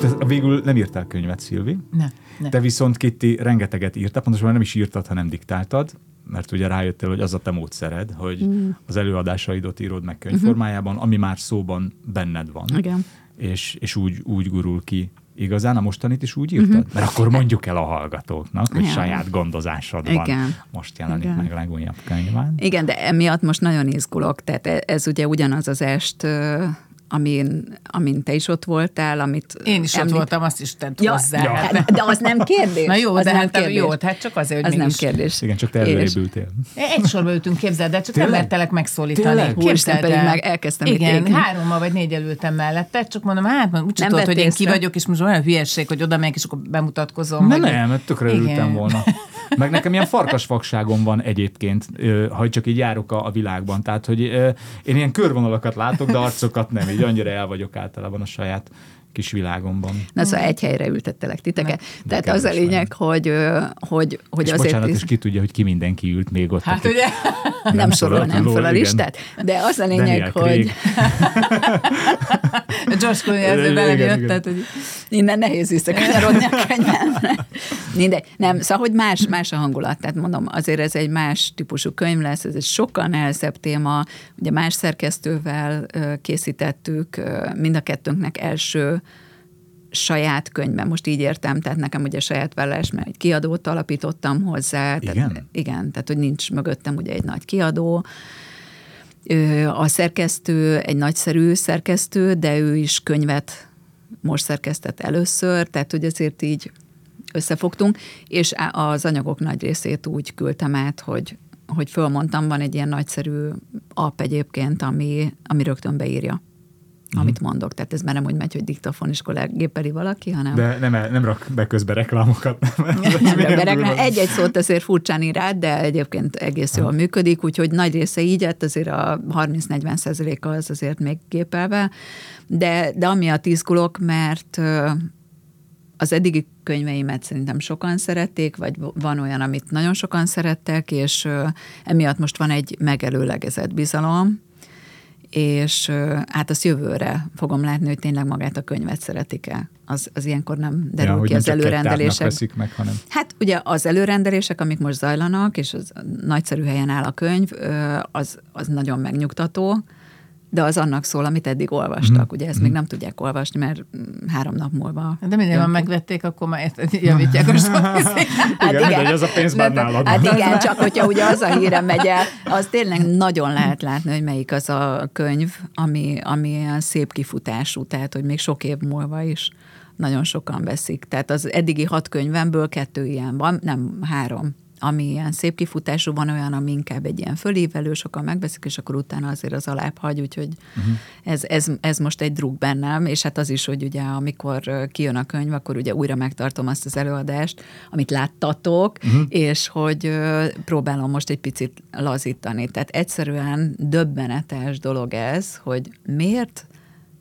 És te végül nem írtál könyvet, Szilvi? Ne, ne. Te viszont Kitti rengeteget írtál, pontosan nem is írtad, hanem diktáltad, mert ugye rájöttél, hogy az a te módszered, hogy mm. az előadásaidot írod meg könyvformájában, ami már szóban benned van. Igen. És, és úgy, úgy gurul ki igazán a mostanit is úgy írtad? Uh-huh. Mert akkor mondjuk el a hallgatóknak, hogy Ja. saját gondozásod van. Igen. Most jelenik Igen. meg legújabb könyván. Igen, de emiatt most nagyon izgulok. Tehát e- ez ugye ugyanaz az est, amin, amin te is ott voltál, amit Én is ott említ- voltam, azt is tett Ja, hozzá. ja. Hát, De az nem kérdés. Na jó, az de nem hát kérdés. jó, hát csak azért, hogy Az nem mégis- kérdés. Igen, csak te És- előrébb ültél. Egy sorba ültünk, képzeld, de csak Tényleg? nem mertelek megszólítani. Tényleg? Úristen, pedig meg elkezdtem Igen, hárommal vagy négy ültem mellette, csak mondom, hát úgy Nem tudod, hogy én ki vagyok, és most olyan hülyeség, hogy oda megyek, és akkor bemutatkozom. Nem, mert tökre örültem volna. Meg nekem ilyen farkasfakságom van egyébként, ha csak így járok a, világban. Tehát, hogy én ilyen körvonalakat látok, de arcokat nem. Így annyira el vagyok általában a saját kis világomban. Na szóval egy helyre ültettelek titeket. Tehát az a lényeg, hogy, ö, hogy, hogy És azért bocsánat, és ki tudja, hogy ki mindenki ült még ott. Hát ugye, nem, nem sorolnám fel a listát, de az a lényeg, Daniel hogy. Josh Clooney ezzel belejött, igen. tehát, hogy innen nehéz visszakanyarodni a könyvemre. Mindegy. Nem, szóval, hogy más, más a hangulat. Tehát mondom, azért ez egy más típusú könyv lesz, ez egy sokkal nehezebb téma. Ugye más szerkesztővel készítettük, mind a kettőnknek első saját könyve, most így értem, tehát nekem ugye saját vállás, mert egy kiadót alapítottam hozzá. Tehát, Igen? igen, tehát hogy nincs mögöttem ugye egy nagy kiadó. A szerkesztő egy nagyszerű szerkesztő, de ő is könyvet most szerkesztett először, tehát hogy azért így összefogtunk, és az anyagok nagy részét úgy küldtem át, hogy, hogy fölmondtam, van egy ilyen nagyszerű app egyébként, ami, ami rögtön beírja, amit mondok. Tehát ez már nem úgy megy, hogy diktafon is gépeli valaki, hanem De nem, nem rak be közbe reklámokat. nem Milyen de durva. Egy-egy szót azért furcsán ír át, de egyébként egész jól működik, úgyhogy nagy része így lett, azért a 30-40 százaléka az azért még gépelve, de, de amiatt izgulok, mert ö, az eddigi könyveimet szerintem sokan szerették, vagy van olyan, amit nagyon sokan szerettek, és emiatt most van egy megelőlegezett bizalom, és hát azt jövőre fogom látni, hogy tényleg magát a könyvet szeretik-e. Az, az ilyenkor nem derül ja, ki az előrendelések. veszik meg, hanem Hát ugye az előrendelések, amik most zajlanak, és az nagyszerű helyen áll a könyv, az, az nagyon megnyugtató, de az annak szól, amit eddig olvastak. Ugye ezt még nem tudják olvasni, mert mm, három nap múlva. de minden van megvették, akkor már javítják a Hát Igen, mindegy, az a pénz már nálad Hát igen, csak hogyha ugye az a híre megy el, az tényleg nagyon lehet látni, hogy melyik az a könyv, ami, ami ilyen szép kifutású, tehát hogy még sok év múlva is nagyon sokan veszik. Tehát az eddigi hat könyvemből kettő ilyen van, nem három ami ilyen szép kifutású, van olyan, ami inkább egy ilyen fölévelő, sokan megveszik, és akkor utána azért az alább hagy, úgyhogy uh-huh. ez, ez, ez most egy druk bennem, és hát az is, hogy ugye amikor kijön a könyv, akkor ugye újra megtartom azt az előadást, amit láttatok, uh-huh. és hogy próbálom most egy picit lazítani. Tehát egyszerűen döbbenetes dolog ez, hogy miért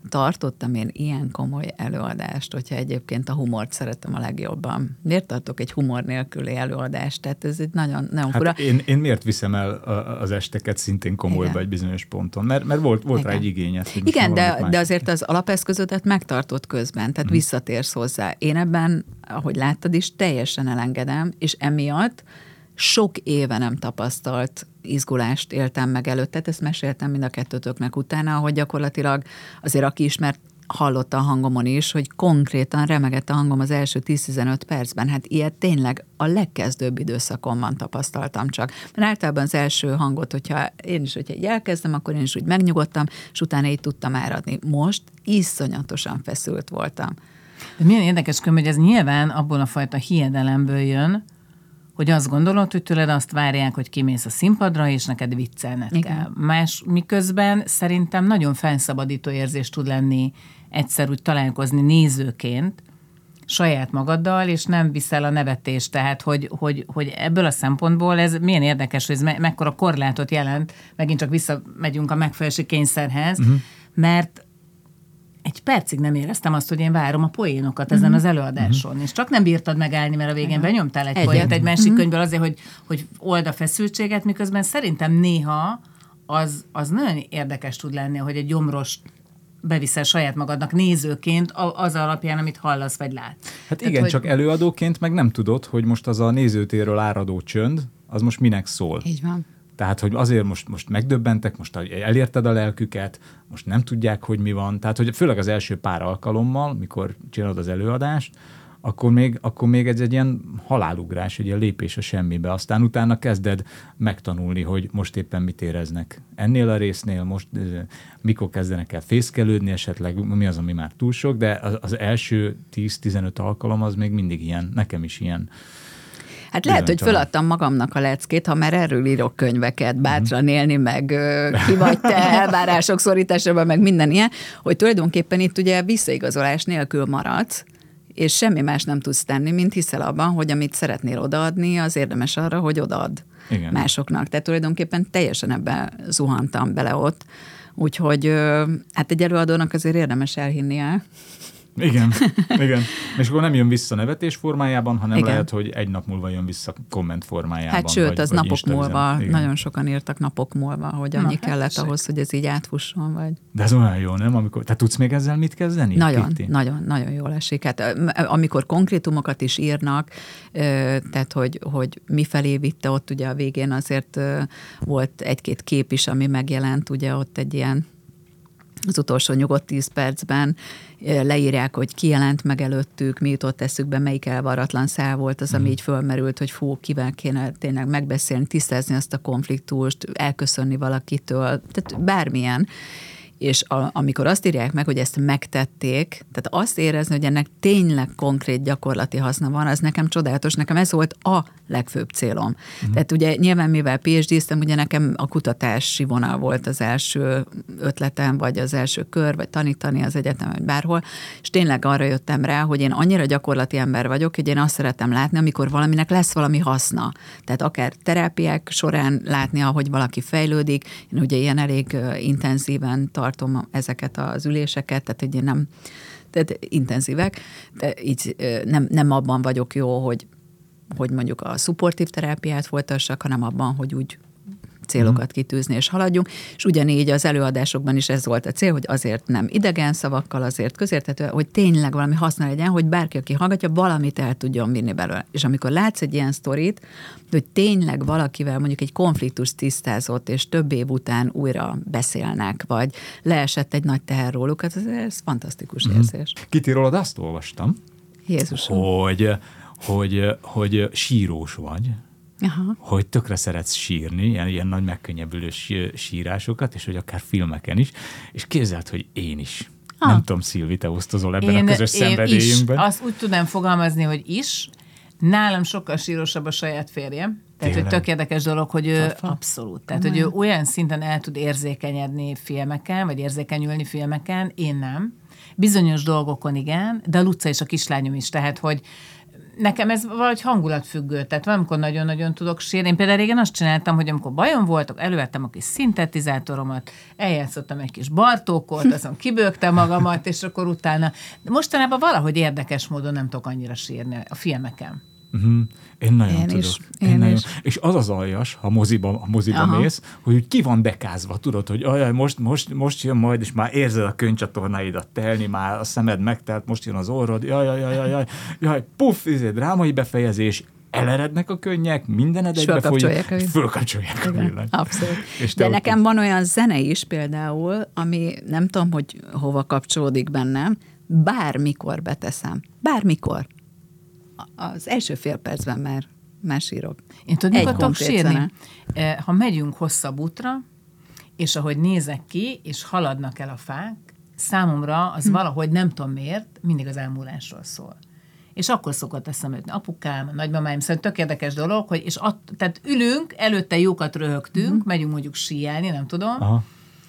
tartottam én ilyen komoly előadást, hogyha egyébként a humort szeretem a legjobban. Miért tartok egy humor nélküli előadást? Tehát ez egy nagyon, nagyon fura. Hát én, én miért viszem el az esteket szintén komolyba Igen. egy bizonyos ponton? Mert, mert volt, volt rá Igen. egy igényed. hogy most Igen, de, de azért az alapeszközödet megtartott közben, tehát Mhm. visszatérsz hozzá. Én ebben, ahogy láttad is, teljesen elengedem, és emiatt sok éve nem tapasztalt izgulást éltem meg előtte, ezt meséltem mind a kettőtöknek utána, hogy gyakorlatilag azért aki ismert hallotta a hangomon is, hogy konkrétan remegett a hangom az első 10-15 percben. Hát ilyet tényleg a legkezdőbb időszakomban tapasztaltam csak. Mert általában az első hangot, hogyha én is, hogyha így elkezdem, akkor én is úgy megnyugodtam, és utána így tudtam áradni. Most iszonyatosan feszült voltam. De milyen érdekes könyv, hogy ez nyilván abból a fajta hiedelemből jön, hogy azt gondolod, hogy tőled azt várják, hogy kimész a színpadra, és neked viccelned Igen. kell. Más, miközben szerintem nagyon felszabadító érzés tud lenni egyszer úgy találkozni nézőként, saját magaddal, és nem viszel a nevetést. Tehát, hogy, hogy, hogy ebből a szempontból ez milyen érdekes, hogy ez me- mekkora korlátot jelent, megint csak visszamegyünk a megfelelési kényszerhez, uh-huh. mert egy percig nem éreztem azt, hogy én várom a poénokat ezen az előadáson, és csak nem bírtad megállni, mert a végén benyomtál egy Egyet. poént egy másik könyvből azért, hogy, hogy old a feszültséget, miközben szerintem néha az, az nagyon érdekes tud lenni, hogy egy gyomrost beviszel saját magadnak nézőként az alapján, amit hallasz vagy látsz. Hát Tehát, igen, hogy- csak előadóként meg nem tudod, hogy most az a nézőtérről áradó csönd, az most minek szól. Így van. Tehát, hogy azért most, most megdöbbentek, most elérted a lelküket, most nem tudják, hogy mi van. Tehát, hogy főleg az első pár alkalommal, mikor csinálod az előadást, akkor még, akkor még ez egy ilyen halálugrás, egy ilyen lépés a semmibe. Aztán utána kezded megtanulni, hogy most éppen mit éreznek. Ennél a résznél most mikor kezdenek el fészkelődni, esetleg mi az, ami már túl sok, de az, az első 10-15 alkalom az még mindig ilyen, nekem is ilyen. Hát lehet, hogy föladtam magamnak a leckét, ha már erről írok könyveket, bátran élni, meg ki vagy te, elvárások szorításában, meg minden ilyen, hogy tulajdonképpen itt ugye visszaigazolás nélkül maradsz, és semmi más nem tudsz tenni, mint hiszel abban, hogy amit szeretnél odaadni, az érdemes arra, hogy odaad Igen. másoknak. Tehát tulajdonképpen teljesen ebbe zuhantam bele ott. Úgyhogy hát egy előadónak azért érdemes elhinnie, Igen, igen. És akkor nem jön vissza nevetés formájában, hanem Igen. lehet, hogy egy nap múlva jön vissza komment formájában. Hát sőt, vagy, az vagy napok Insta múlva. Igen. nagyon sokan írtak napok múlva, hogy annyi hát kellett tessék. ahhoz, hogy ez így átfusson, vagy... De ez olyan jó, nem? Amikor, te tudsz még ezzel mit kezdeni? Nagyon, Kitti? nagyon, nagyon jól esik. Hát amikor konkrétumokat is írnak, tehát hogy, hogy mifelé vitte, ott ugye a végén azért volt egy-két kép is, ami megjelent, ugye ott egy ilyen az utolsó nyugodt tíz percben leírják, hogy ki jelent meg előttük, mi jutott eszükbe, melyik elvaratlan szál volt az, ami így fölmerült, hogy fú, kivel kéne tényleg megbeszélni, tisztázni azt a konfliktust, elköszönni valakitől, tehát bármilyen. És a, amikor azt írják meg, hogy ezt megtették, tehát azt érezni, hogy ennek tényleg konkrét gyakorlati haszna van, az nekem csodálatos, nekem ez volt a legfőbb célom. Uh-huh. Tehát ugye nyilván mivel PhD-ztem, ugye nekem a kutatási vonal volt az első ötletem, vagy az első kör, vagy tanítani az egyetem, vagy bárhol, és tényleg arra jöttem rá, hogy én annyira gyakorlati ember vagyok, hogy én azt szeretem látni, amikor valaminek lesz valami haszna. Tehát akár terápiák során látni, ahogy valaki fejlődik. Én ugye ilyen elég intenzíven tartom ezeket az üléseket, tehát én nem tehát intenzívek, de így nem, nem abban vagyok jó, hogy hogy mondjuk a szupportív terápiát folytassak, hanem abban, hogy úgy célokat kitűzni és haladjunk, és ugyanígy az előadásokban is ez volt a cél, hogy azért nem idegen szavakkal, azért közérthető, hogy tényleg valami haszna legyen, hogy bárki, aki hallgatja, valamit el tudjon vinni belőle. És amikor látsz egy ilyen sztorit, hogy tényleg valakivel mondjuk egy konfliktus tisztázott, és több év után újra beszélnek, vagy leesett egy nagy teher róluk, ez, ez fantasztikus érzés. Kitti, rólad azt olvastam, Jézusom. hogy, hogy, hogy sírós vagy, Aha. hogy tökre szeretsz sírni, ilyen, ilyen nagy megkönnyebbülő sí- sírásokat, és hogy akár filmeken is, és képzeld, hogy én is. Ah. Nem tudom, Szilvi, te osztozol ebben a közös én is. szenvedélyünkben. Azt úgy tudnám fogalmazni, hogy is. Nálam sokkal sírosabb a saját férjem. Tehát, hogy Tényleg? tök érdekes dolog, hogy ő abszolút. Tehát, hogy ő olyan szinten el tud érzékenyedni filmeken, vagy érzékenyülni filmeken, én nem. Bizonyos dolgokon igen, de a Luca és a kislányom is. Tehát, hogy nekem ez valahogy hangulatfüggő, tehát valamikor nagyon-nagyon tudok sírni. Én például régen azt csináltam, hogy amikor bajom volt, elővettem a kis szintetizátoromat, eljátszottam egy kis Bartókot, azon kibőgtem magamat, és akkor utána. De mostanában valahogy érdekes módon nem tudok annyira sírni a filmeken. Uh-huh. Én nagyon Én tudok. is, Én én nagyon. is. És az az aljas, ha moziba, ha moziba Aha. mész, hogy úgy ki van dekázva, tudod, hogy ajaj, most, most, most jön majd, és már érzed a könycsatornáidat telni, már a szemed megtelt, most jön az orrod, jaj, jaj, jaj, jaj, jaj, puff, izé, drámai befejezés, elerednek a könnyek, mindened egybe fölkapcsolják a folyik, villanyt. fölkapcsolják a villanyt. abszolút. És De nekem van olyan zene is például, ami nem tudom, hogy hova kapcsolódik bennem, bármikor beteszem. Bármikor. Az első fél percben már, már sírok. Én tudod, Egy mikor tudok sírni? Eh, Ha megyünk hosszabb útra, és ahogy nézek ki, és haladnak el a fák, számomra az Hm. valahogy nem tudom miért, mindig az elmúlásról szól. És akkor szokott eszembe jutni apukám, nagymamáim, szóval tök érdekes dolog, hogy és att, tehát ülünk, előtte jókat röhögtünk, Hm. megyünk mondjuk síelni, nem tudom, Aha.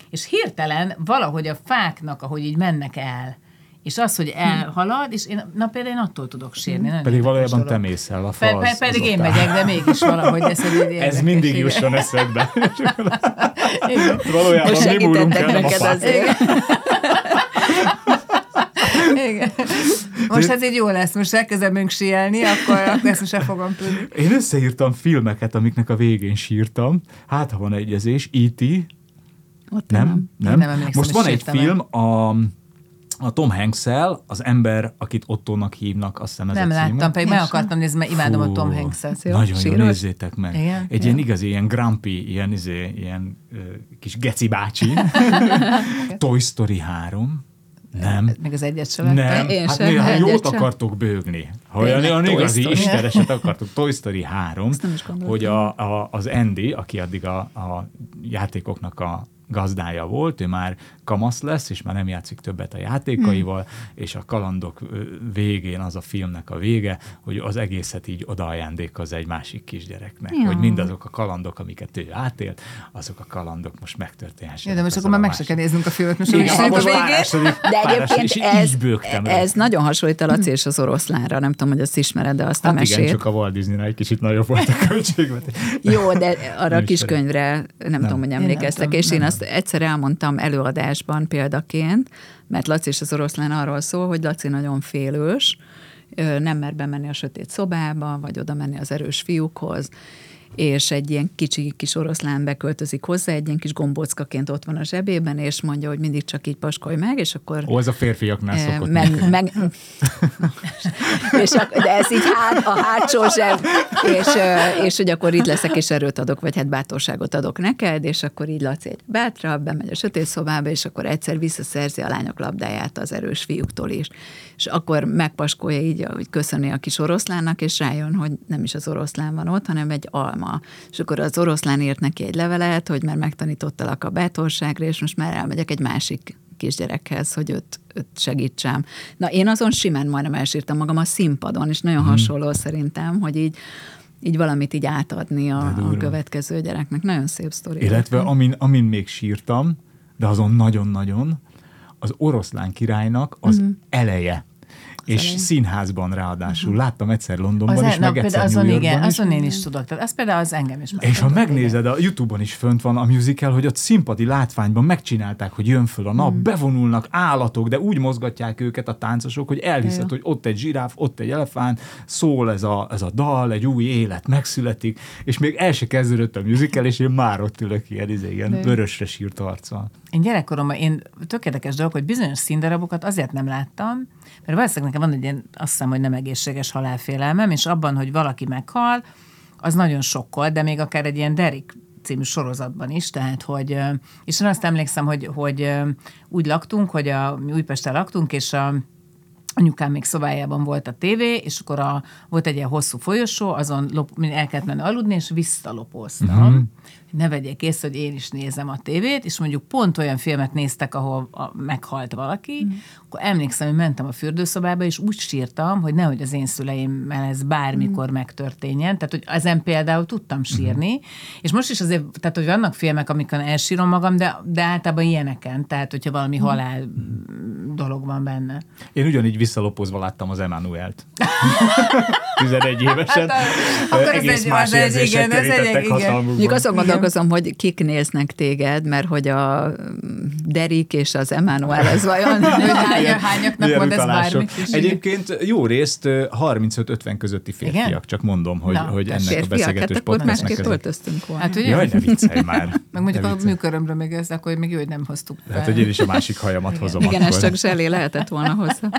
és hirtelen valahogy a fáknak, ahogy így mennek el, és az, hogy elhalad, és én, na például én attól tudok sírni. nagyon Pedig valójában te dolog. mész el a Pe- falsz. pe- pedig én megyek, de mégis valahogy ez egy Ez mindig jusson eszedbe. Valójában Most mi múlunk el, nem a azért. Igen. Most ez így jó lesz, most elkezdemünk síelni, akkor, akkor ezt most el fogom tudni. Én összeírtam filmeket, amiknek a végén sírtam. Hát, ha van egyezés, E.T. Ott Nem? nem. nem? nem Most van egy film, a, a Tom hanks az ember, akit Ottónak hívnak, azt hiszem ez Nem a címe. láttam, pedig meg akartam nézni, mert imádom a Tom Fú, Hanks-et. Jó, Nagyon jó, síros? nézzétek meg. Igen? Egy Jó. ilyen igazi, ilyen grumpy, ilyen, izé, ilyen ö, kis geci bácsi. Toy Story 3. Nem. Még az egyet sem. Nem, Én hát sem, mi, ha jót sem. akartok bőgni, ha olyan, olyan igazi Story. isteneset akartok, Toy Story 3, nem is gondoltam. hogy a, a, az Andy, aki addig a, a játékoknak a gazdája volt, ő már kamasz lesz, és már nem játszik többet a játékaival, Hmm. és a kalandok végén az a filmnek a vége, hogy az egészet így odaajándékoz egy másik kisgyereknek, Ja. hogy mindazok a kalandok, amiket ő átélt, azok a kalandok most megtörténhessenek. Ja, de most akkor már a meg se kell néznünk a filmet, most Igen, ha a most végét. párásodik, De egyébként ez, ez nagyon hasonlít a Laci és az oroszlánra. Nem tudom, hogy azt ismered, de azt a Hát mesét. igen, csak a Walt Disney egy kicsit nagyobb volt a költségvetés. Jó, de arra a kiskönyvre nem, nem tudom, hogy emlékeztek, és én nem. azt egyszer elmondtam előadásban példaként, mert Laci és az oroszlán arról szól, hogy Laci nagyon félős, nem mer bemenni a sötét szobába, vagy oda menni az erős fiúkhoz, és egy ilyen kicsi kis oroszlán beköltözik hozzá, egy ilyen kis gombóckaként ott van a zsebében, és mondja, hogy mindig csak így paskolj meg, és akkor Ó, ez a férfiaknál Eh, szokott meg, meg, és ak- de ez így hát, a hátsó zseb, és, és hogy akkor itt leszek, és erőt adok, vagy hát bátorságot adok neked, és akkor így Laci egy bátrabb, bemegy a sötét szobába, és akkor egyszer visszaszerzi a lányok labdáját az erős fiúktól is. És akkor megpaskolja így, hogy köszöni a kis oroszlánnak, és rájön, hogy nem is az oroszlán van ott, hanem egy alma. És akkor az oroszlán írt neki egy levelet, hogy mert megtanítottalak a bátorságra, és most már elmegyek egy másik kisgyerekhez, hogy őt, őt segítsem. Na, én azon simán majdnem elsírtam magam a színpadon, és nagyon hasonló szerintem, hogy így így valamit így átadni a, a következő gyereknek. Nagyon szép sztori. Illetve amin, amin még sírtam, de azon nagyon-nagyon, az oroszlán királynak az uh-huh. eleje. És eleje. színházban ráadásul. Láttam egyszer Londonban Az, is, e- na, meg egyszer azon New igen, is. azon én is tudok. Tehát az például az engem is És ha megnézed, a Youtube-on is fönt van a musical, hogy ott színpadi látványban megcsinálták, hogy jön föl a nap, Mm. bevonulnak állatok, de úgy mozgatják őket a táncosok, hogy elhiszed, hogy ott egy zsiráf, ott egy elefánt, szól ez a, ez a dal, egy új élet megszületik, és még el se kezdődött a musical, és én már ott ülök ilyen, izé, ilyen vörösre sírt arccal. Én gyerekkoromban, én tök érdekes dolog, hogy bizonyos színdarabokat azért nem láttam, mert valószínűleg nekem van egy ilyen, azt hiszem, hogy nem egészséges halálfélelmem, és abban, hogy valaki meghal, az nagyon sokkal, de még akár egy ilyen Derek című sorozatban is, tehát hogy, és én azt emlékszem, hogy, hogy úgy laktunk, hogy a, mi Újpesten laktunk, és a, anyukám még szobájában volt a tévé, és akkor a, volt egy ilyen hosszú folyosó, azon lop, el kellett menni aludni, és visszalopóztam. Mm-hmm. Ne vegyék észre, hogy én is nézem a tévét, és mondjuk pont olyan filmet néztek, ahol a, meghalt valaki, mm. Akkor emlékszem, hogy mentem a fürdőszobába, és úgy sírtam, hogy nehogy az én szüleimmel ez bármikor mm. megtörténjen. Tehát, hogy ezen például tudtam sírni, és most is azért, tehát, hogy vannak filmek, amiken elsírom magam, de, de általában ilyeneken, tehát, hogyha valami halál dolog van benne. Én ugyanígy visszalopozva láttam az Emanuelt. 11 évesen. Hát, akkor ez Egész egy- más az egy- igen, ez egy- igen. Mondjuk azon gondolkozom, hogy kik néznek téged, mert hogy a Derik és az Emmanuel, ez vajon... Hogy hány, hányaknak Milyen mond ez bármit is. Egyébként jó részt ö, 35-50 közötti férfiak, Igen? csak mondom, hogy, Na, hogy ennek a Férfiak, hát beszélgetős akkor podcastnek másképp ez egy- öltöztünk volna. Hát ugye? Jaj, ne viccelj már. Meg mondjuk a műkörömre még ez, akkor még jó, hogy nem hoztuk fel. Hát, hogy én is a másik hajamat hozom Igen, akkor. ez csak zselé lehetett volna hozzá.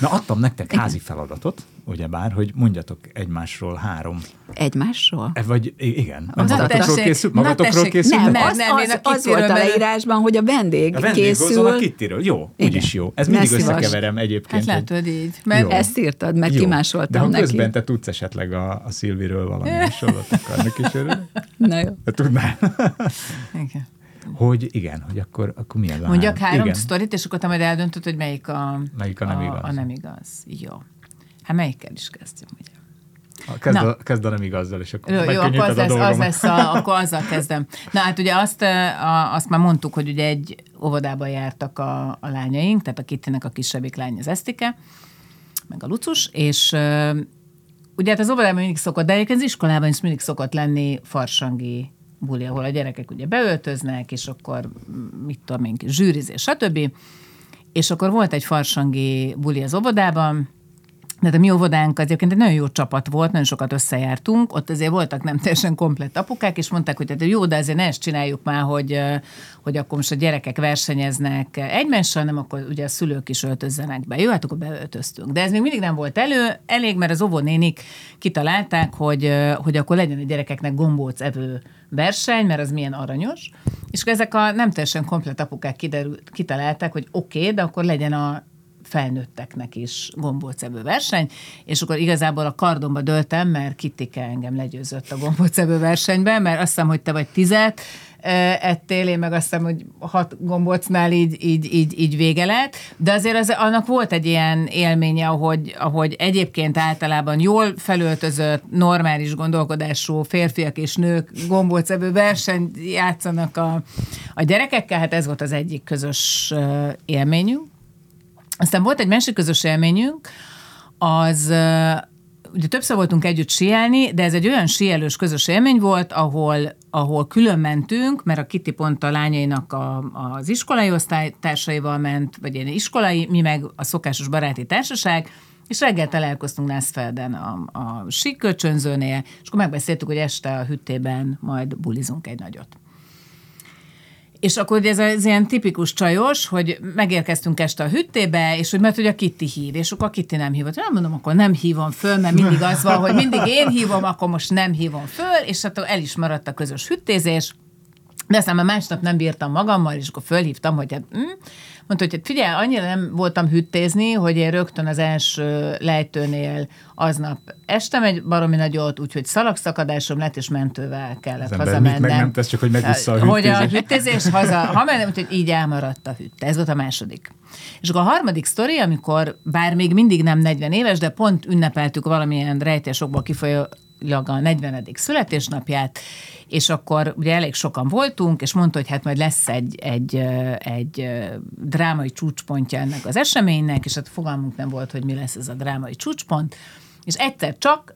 Na, adtam nektek házi feladatot, ugyebár, hogy mondjatok egymásról három. Egymásról? E, vagy igen. Na, magatokról készül, magatokról készültek? Nem, az, nem, én az, a az volt a leírásban, hogy a vendég A vendéghozom készül. a Kittiről. Jó, Igen. úgyis jó. Ez mindig Ne szívas. összekeverem egyébként. Hát hogy- látod így. Mert Jó. Ezt írtad, mert Jó. De kimásoltam ha neki. közben te tudsz esetleg a, a Szilviről valami hasonlót, is örülök. Na jó. Ha Tudnál. Igen. Hogy igen, hogy akkor, akkor mi ez a Mondjak három igen. sztorit, és akkor te majd eldöntöd, hogy melyik a, Melyik a nem igaz. A nem igaz. Jó. Hát melyikkel is kezdjünk, ugye? Kezd, Na. a, kezd a nem igazzal, és akkor Jó, jó akkor az a lesz, az lesz a, akkor azzal kezdem. Na hát ugye azt, a, azt már mondtuk, hogy ugye egy óvodába jártak a, a lányaink, tehát a Kittinek a kisebbik lány az Esztike, meg a Lucus, és ugye hát az óvodában mindig szokott, de egyébként az iskolában is mindig szokott lenni farsangi buli, ahol a gyerekek ugye beöltöznek, és akkor mit tudom én, zsűrizés, stb. és akkor volt egy farsangi buli az óvodában, de a mi óvodánk az egyébként egy nagyon jó csapat volt, nagyon sokat összejártunk, ott azért voltak nem teljesen komplett apukák, és mondták, hogy hát jó, de azért ne ezt csináljuk már, hogy, hogy akkor most a gyerekek versenyeznek egymással, nem akkor ugye a szülők is öltözzenek be. Jó, hát akkor beöltöztünk. De ez még mindig nem volt elő, elég, mert az óvónénik kitalálták, hogy, hogy akkor legyen a gyerekeknek gombóc evő verseny, mert az milyen aranyos. És ezek a nem teljesen komplett apukák kiderült, kitalálták, hogy oké, okay, de akkor legyen a felnőtteknek is gombócebő verseny, és akkor igazából a kardomba döltem, mert Kittike engem legyőzött a gombócebő versenyben, mert azt hiszem, hogy te vagy tizet, ettél, én meg azt hiszem, hogy hat gombócnál így, így, így, így vége lett, de azért az, annak volt egy ilyen élménye, ahogy, ahogy egyébként általában jól felöltözött, normális gondolkodású férfiak és nők gombócebő versenyt játszanak a, a gyerekekkel, hát ez volt az egyik közös élményünk. Aztán volt egy másik közös élményünk, az ugye többször voltunk együtt sielni, de ez egy olyan sielős közös élmény volt, ahol, ahol külön mentünk, mert a Kitty pont a lányainak a, az iskolai osztálytársaival ment, vagy ilyen iskolai, mi meg a szokásos baráti társaság, és reggel találkoztunk Nászfelden a, a síkkölcsönzőnél, és akkor megbeszéltük, hogy este a hüttében majd bulizunk egy nagyot. És akkor ez az ilyen tipikus csajos, hogy megérkeztünk este a hüttébe, és hogy mert hogy a Kitti hív, és akkor a Kitti nem hívott. Nem mondom, akkor nem hívom föl, mert mindig az van, hogy mindig én hívom, akkor most nem hívom föl, és akkor el is maradt a közös hüttézés, de aztán már másnap nem bírtam magammal, és akkor fölhívtam, hogy hát, hm, mondta, hogy hát figyelj, annyira nem voltam hüttézni, hogy én rögtön az első lejtőnél aznap estem egy baromi nagyot, úgyhogy szalagszakadásom lett, és mentővel kellett az hazamennem. meg nem tesz, csak hogy megissza a hüttézés. Hogy a hüttézés haza, ha mentem, úgyhogy így elmaradt a hütte. Ez volt a második. És akkor a harmadik sztori, amikor bár még mindig nem 40 éves, de pont ünnepeltük valamilyen rejtésokból kifolyólag a 40. születésnapját, és akkor ugye elég sokan voltunk, és mondta, hogy hát majd lesz egy, egy, egy drámai csúcspontja ennek az eseménynek, és hát fogalmunk nem volt, hogy mi lesz ez a drámai csúcspont, és egyszer csak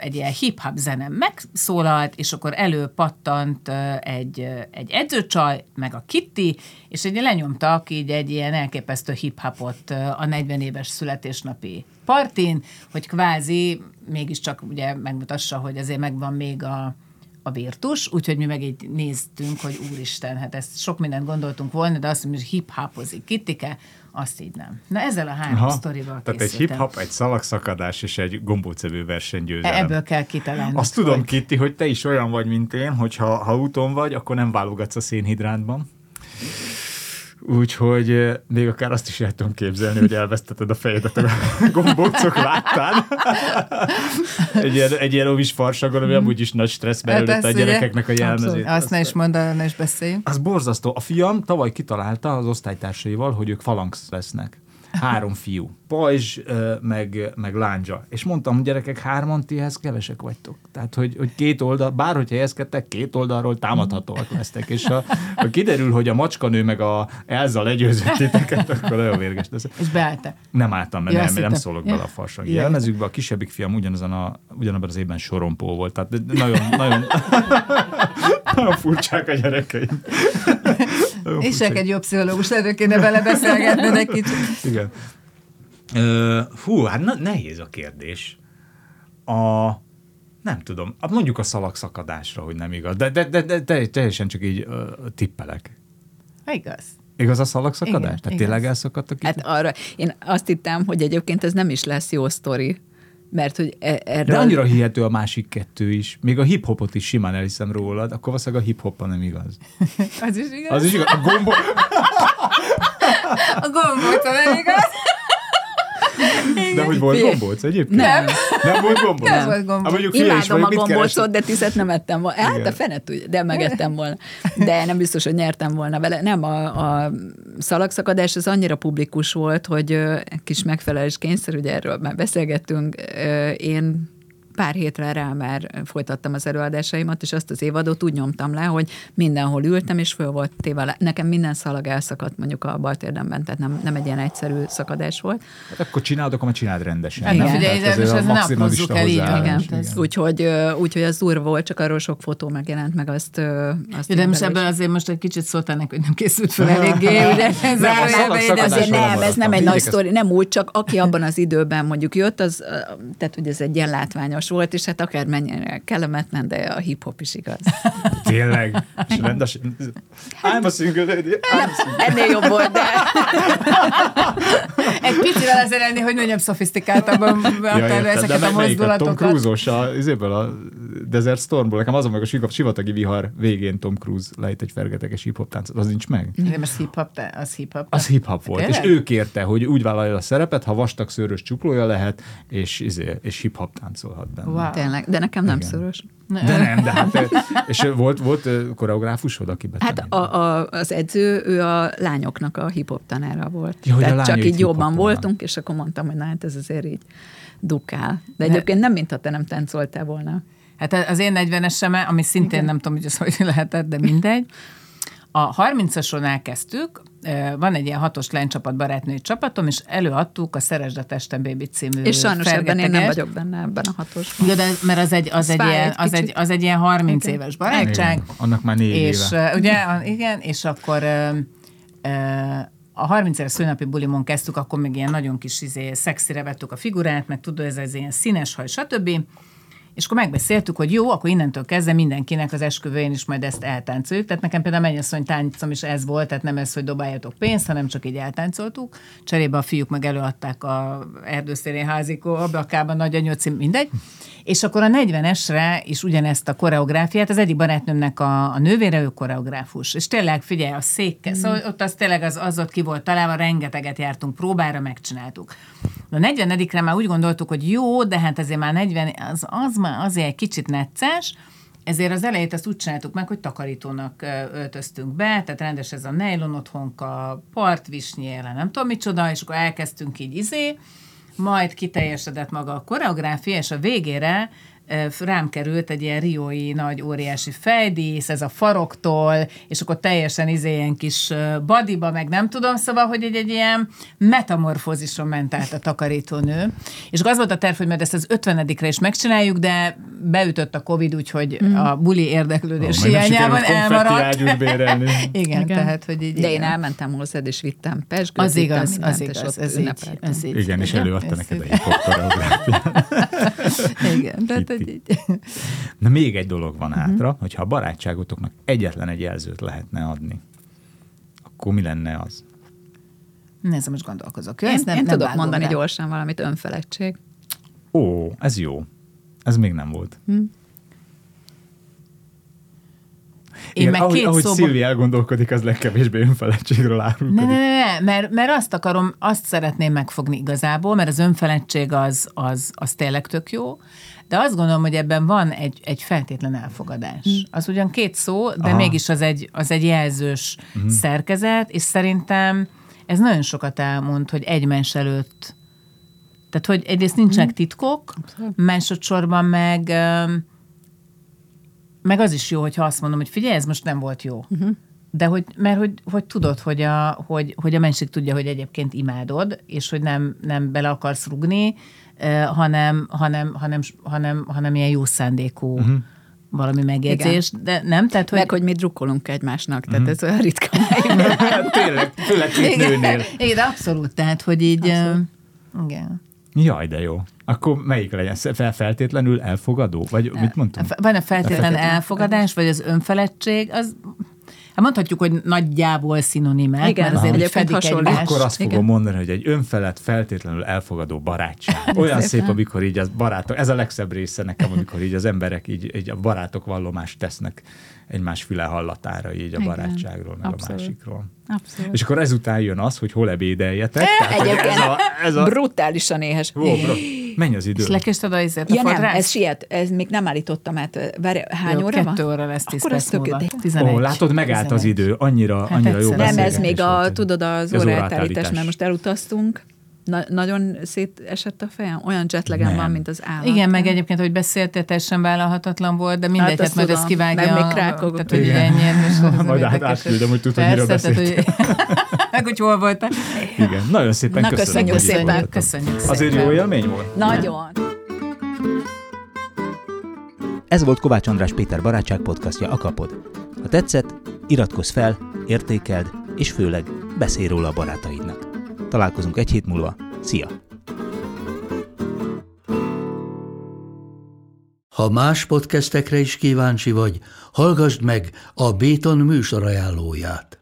egy ilyen hip-hop zene megszólalt, és akkor előpattant egy, egy edzőcsaj, meg a Kitty, és egy lenyomtak így egy ilyen elképesztő hip-hopot a 40 éves születésnapi partin, hogy kvázi mégiscsak ugye megmutassa, hogy azért megvan még a, a virtus, úgyhogy mi meg így néztünk, hogy úristen, hát ezt sok mindent gondoltunk volna, de azt mondjuk, hogy hip-hopozik Kittike, azt így nem. Na ezzel a három Aha, sztorival Tehát egy hip-hop, egy szalagszakadás és egy gombócevő versenygyőzelem. Ebből kell kitalálni. Azt tudom, hogy... Kitti, hogy te is olyan vagy, mint én, hogy ha, ha úton vagy, akkor nem válogatsz a szénhidrátban. Úgyhogy még akár azt is el tudom képzelni, hogy elveszteted a fejedet a gombócok láttán. egy, ilyen, egy ilyen ovis farsagon, ami amúgy is nagy stressz hát belőle a gyerekeknek a jelmezét. Azt ne is mondd, ne is beszéljünk. Az borzasztó. A fiam tavaly kitalálta az osztálytársaival, hogy ők falanx lesznek. Három fiú. Pajzs, meg, meg lándzsa. És mondtam, hogy gyerekek, hárman tihez kevesek vagytok. Tehát, hogy, hogy két oldal, bárhogy helyezkedtek, két oldalról támadhatóak lesztek. És ha, ha kiderül, hogy a macskanő meg a Elza legyőzött titeket, akkor nagyon vérges lesz. És beállt Nem álltam, mert ja, nem, nem szólok bele a farsang ja. jelmezükbe. A kisebbik fiam ugyanazon a, ugyanabban az évben sorompó volt. Tehát nagyon, nagyon, nagyon furcsák a gyerekeim. És egy jobb pszichológus lehet, kéne vele beszélgetni egy kicsit. Igen. Uh, hú, hát na, nehéz a kérdés. A, nem tudom, mondjuk a szalagszakadásra, hogy nem igaz, de, de, de, de, de teljesen csak így uh, tippelek. Igaz. Igaz a szalagszakadás? Igen, Tehát igaz. tényleg elszakadtak Hát arra, én azt hittem, hogy egyébként ez nem is lesz jó sztori, mert hogy e- erről... De annyira hihető a másik kettő is. Még a hip-hopot is simán elhiszem rólad, akkor valószínűleg a hip-hop nem igaz. Az is igaz? Az is igaz. A gombo... a gombóc nem igaz. De hogy volt gombóc egyébként? Nem. Nem volt gombóc? Nem volt gombóc. Ah, Imádom a gombócot, de tizet nem ettem volna. Hát a fenet, de megettem volna. De nem biztos, hogy nyertem volna vele. Nem, a, a szalagszakadás az annyira publikus volt, hogy kis megfelelés kényszer, ugye erről már beszélgettünk, én pár hétre rá már folytattam az előadásaimat, és azt az évadot úgy nyomtam le, hogy mindenhol ültem, és föl volt téve. Minden, nekem minden szalag elszakadt mondjuk a bal térdemben, tehát nem, nem egy ilyen egyszerű szakadás volt. Hát akkor csinálod, akkor csináld rendesen. Igen, nem? azért most a ez ne aprózzuk el így, igen. Ez- Úgyhogy, úgyhogy az dur volt, csak arról sok fotó megjelent, meg azt, azt Ja, de most ebből azért most egy kicsit szóltál hogy nem készült fel eléggé, ugye? Ez Nem, Azért nem, ez nem egy nagy sztori, nem úgy, csak aki abban az időben mondjuk jött, az, tehát hogy ez egy ilyen látványos volt, és hát akár mennyire kellemetlen, de a hip-hop is igaz. Tényleg. És rendes. I'm a single lady. I'm a single. Ennél jobb volt, de Egy picivel azért lenni, hogy mondjam, szofisztikáltabban Ja, de ezeket a a Tom mozdulatokat. Cruise-os, a, izéből a Desert Stormból, nekem azon meg a siva- sivatagi vihar végén Tom Cruise lejt egy fergeteges hip-hop táncot, az nincs meg. De most hip-hop, az hip-hop. Az hip-hop volt, és Tényleg? ő kérte, hogy úgy vállalja a szerepet, ha vastag szőrös csuklója lehet, és, izé, és hip-hop táncolhat benne. Wow. tényleg, de nekem nem Igen. szoros. De nem, de hát, és volt, volt koreográfusod, aki Hát betanított? a, a, az edző, ő a lányoknak a hip-hop tanára volt. Ja, hogy a Tehát csak így jobban voltunk, és akkor mondtam, hogy na hát ez azért így dukál. De egyébként nem, mintha te nem táncoltál volna. Hát az én 40-esem, ami szintén nem tudom, hogy ez hogy lehetett, de mindegy. A 30-ason elkezdtük, van egy ilyen hatos lánycsapat, barátnői csapatom, és előadtuk a Szeresd a testem Baby című És sajnos ebben én nem vagyok benne ebben a hatosban. Ja, de, mert az egy, az, egy ilyen, az, egy, az egy ilyen 30 Igen. éves barátság, Igen, annak már négy és éve. ugye, igen, és akkor a 30 éves szülinapi bulimon kezdtük, akkor még ilyen nagyon kis izé, szexire vettük a figurát, meg tudod, ez az ilyen színes haj, stb. És akkor megbeszéltük, hogy jó, akkor innentől kezdve mindenkinek az esküvőjén is majd ezt eltáncoljuk. Tehát nekem például mennyasszony táncom is ez volt, tehát nem ez, hogy dobáljatok pénzt, hanem csak így eltáncoltuk. Cserébe a fiúk meg előadták a erdőszélén házikó ablakában nagy anyócim, mindegy. És akkor a 40-esre is ugyanezt a koreográfiát, az egyik barátnőmnek a, a nővére, ő koreográfus. És tényleg, figyelj, a székkel, mm. szóval ott az tényleg az, az ott ki volt találva, rengeteget jártunk próbára, megcsináltuk. A 40-re már úgy gondoltuk, hogy jó, de hát ezért már 40, az, az már azért egy kicsit necces, ezért az elejét ezt úgy csináltuk meg, hogy takarítónak öltöztünk be, tehát rendes ez a nejlon otthonka, partvisnyéle, nem tudom micsoda, és akkor elkezdtünk így izé, majd kiteljesedett maga a koreográfia, és a végére rám került egy ilyen riói nagy óriási fejdísz, ez a faroktól, és akkor teljesen izé ilyen kis badiba, meg nem tudom, szóval, hogy egy, egy ilyen metamorfózison ment át a takarítónő. És az volt a terv, hogy majd ezt az 50-re is megcsináljuk, de beütött a Covid, úgyhogy mm. a buli érdeklődés nem hiányában elmaradt. Igen, Igen, tehát, hogy így De én igen. elmentem hozzád, és vittem pesgőt, Az igaz, mindent, az igaz, ott ez így, ez így. Igen, és előadta neked a hip-hop koreográfiát. Igen, tehát, Na még egy dolog van hátra, hogyha a barátságotoknak egyetlen egy jelzőt lehetne adni, akkor mi lenne az? Nézd, most gondolkozok. Jó, Én, ezt nem, én nem tudok mondani rá. gyorsan valamit, önfeledtség. Ó, ez jó. Ez még nem volt. Én meg ahogy, két ahogy szóban... Szilvi elgondolkodik, az legkevésbé önfeledtségről árulkodik. Ne, ne, ne, ne, mert, mert azt akarom, azt szeretném megfogni igazából, mert az önfeledtség az, az, az tényleg tök jó, de azt gondolom, hogy ebben van egy, egy feltétlen elfogadás. Az ugyan két szó, de Aha. Mégis az egy, az egy jelzős uh-huh. szerkezet, és szerintem ez nagyon sokat elmond, hogy egymás előtt tehát, hogy egyrészt nincsenek titkok, másodszorban meg, meg az is jó, hogyha azt mondom, hogy figyelj, ez most nem volt jó. Uh-huh. De hogy, mert hogy, hogy tudod, hogy a, hogy, hogy a másik tudja, hogy egyébként imádod, és hogy nem, nem bele akarsz rugni, hanem, hanem, hanem, hanem, hanem ilyen jó szándékú uh-huh. valami megjegyzés. Igen. De nem, tehát, Hogy... Meg, hogy mi drukkolunk egymásnak, tehát ez olyan ritka. Tényleg, főleg két igen, nőnél. igen, de abszolút, tehát, hogy így... Abszolút. Uh, igen. Jaj, de jó. Akkor melyik legyen? Fel, feltétlenül elfogadó? Vagy mit mondtam? Van a feltétlen feltétlen. elfogadás, vagy az önfeledtség, az Hát mondhatjuk, hogy nagyjából szinonimák, Igen, mert azért fedik hasonló. egymást. Akkor azt fogom Igen. mondani, hogy egy önfelett, feltétlenül elfogadó barátság. Olyan szép, amikor így az barátok, ez a legszebb része nekem, amikor így az emberek így, így a barátok vallomást tesznek egymás füle hallatára így a Igen. barátságról, meg Abszolút. a másikról. Abszolút. És akkor ezután jön az, hogy hol ebédeljetek. Tehát, hogy Egyébként ez a, ez a, brutálisan éhes. Ó, bro, menj az idő. És lekésted a izét a Ja nem, ez siet, ez még nem állítottam át. Várj, hány Jó, óra van? kettő óra lesz, tíz Akkor az perc múlva. tök- 11. Ó, látod, megállt az 11. idő, annyira, Hát annyira jó. Nem, ez még volt. a, tudod, az Ez óraátállítás, óraátállítás. mert most elutaztunk, Na- nagyon szétesett a fejem? Olyan jetlegen Nem. van, mint az állat. Igen, meg egyébként, hogy beszéltél, teljesen vállalhatatlan volt, de mindegy, Hát hát, majd ezt kivágja. meg még krákogok. Tehát, hogy Igen. ennyi, és ez Majd átküldöm, hogy tudod, hogy miről hogy- meg hogy hol voltál. Igen, nagyon szépen Na, köszönöm. köszönjük szépen. voltatok. Köszönjük szépen. Azért jó élmény volt? Nagyon. Ez volt Kovács András Péter barátság podcastja a Kapod. Ha tetszett, iratkozz fel, értékeld, és főleg beszélj róla a barátaidnak. Találkozunk egy hét múlva. Szia! Ha más podcastekre is kíváncsi vagy, hallgassd meg a Béton műsor ajánlóját.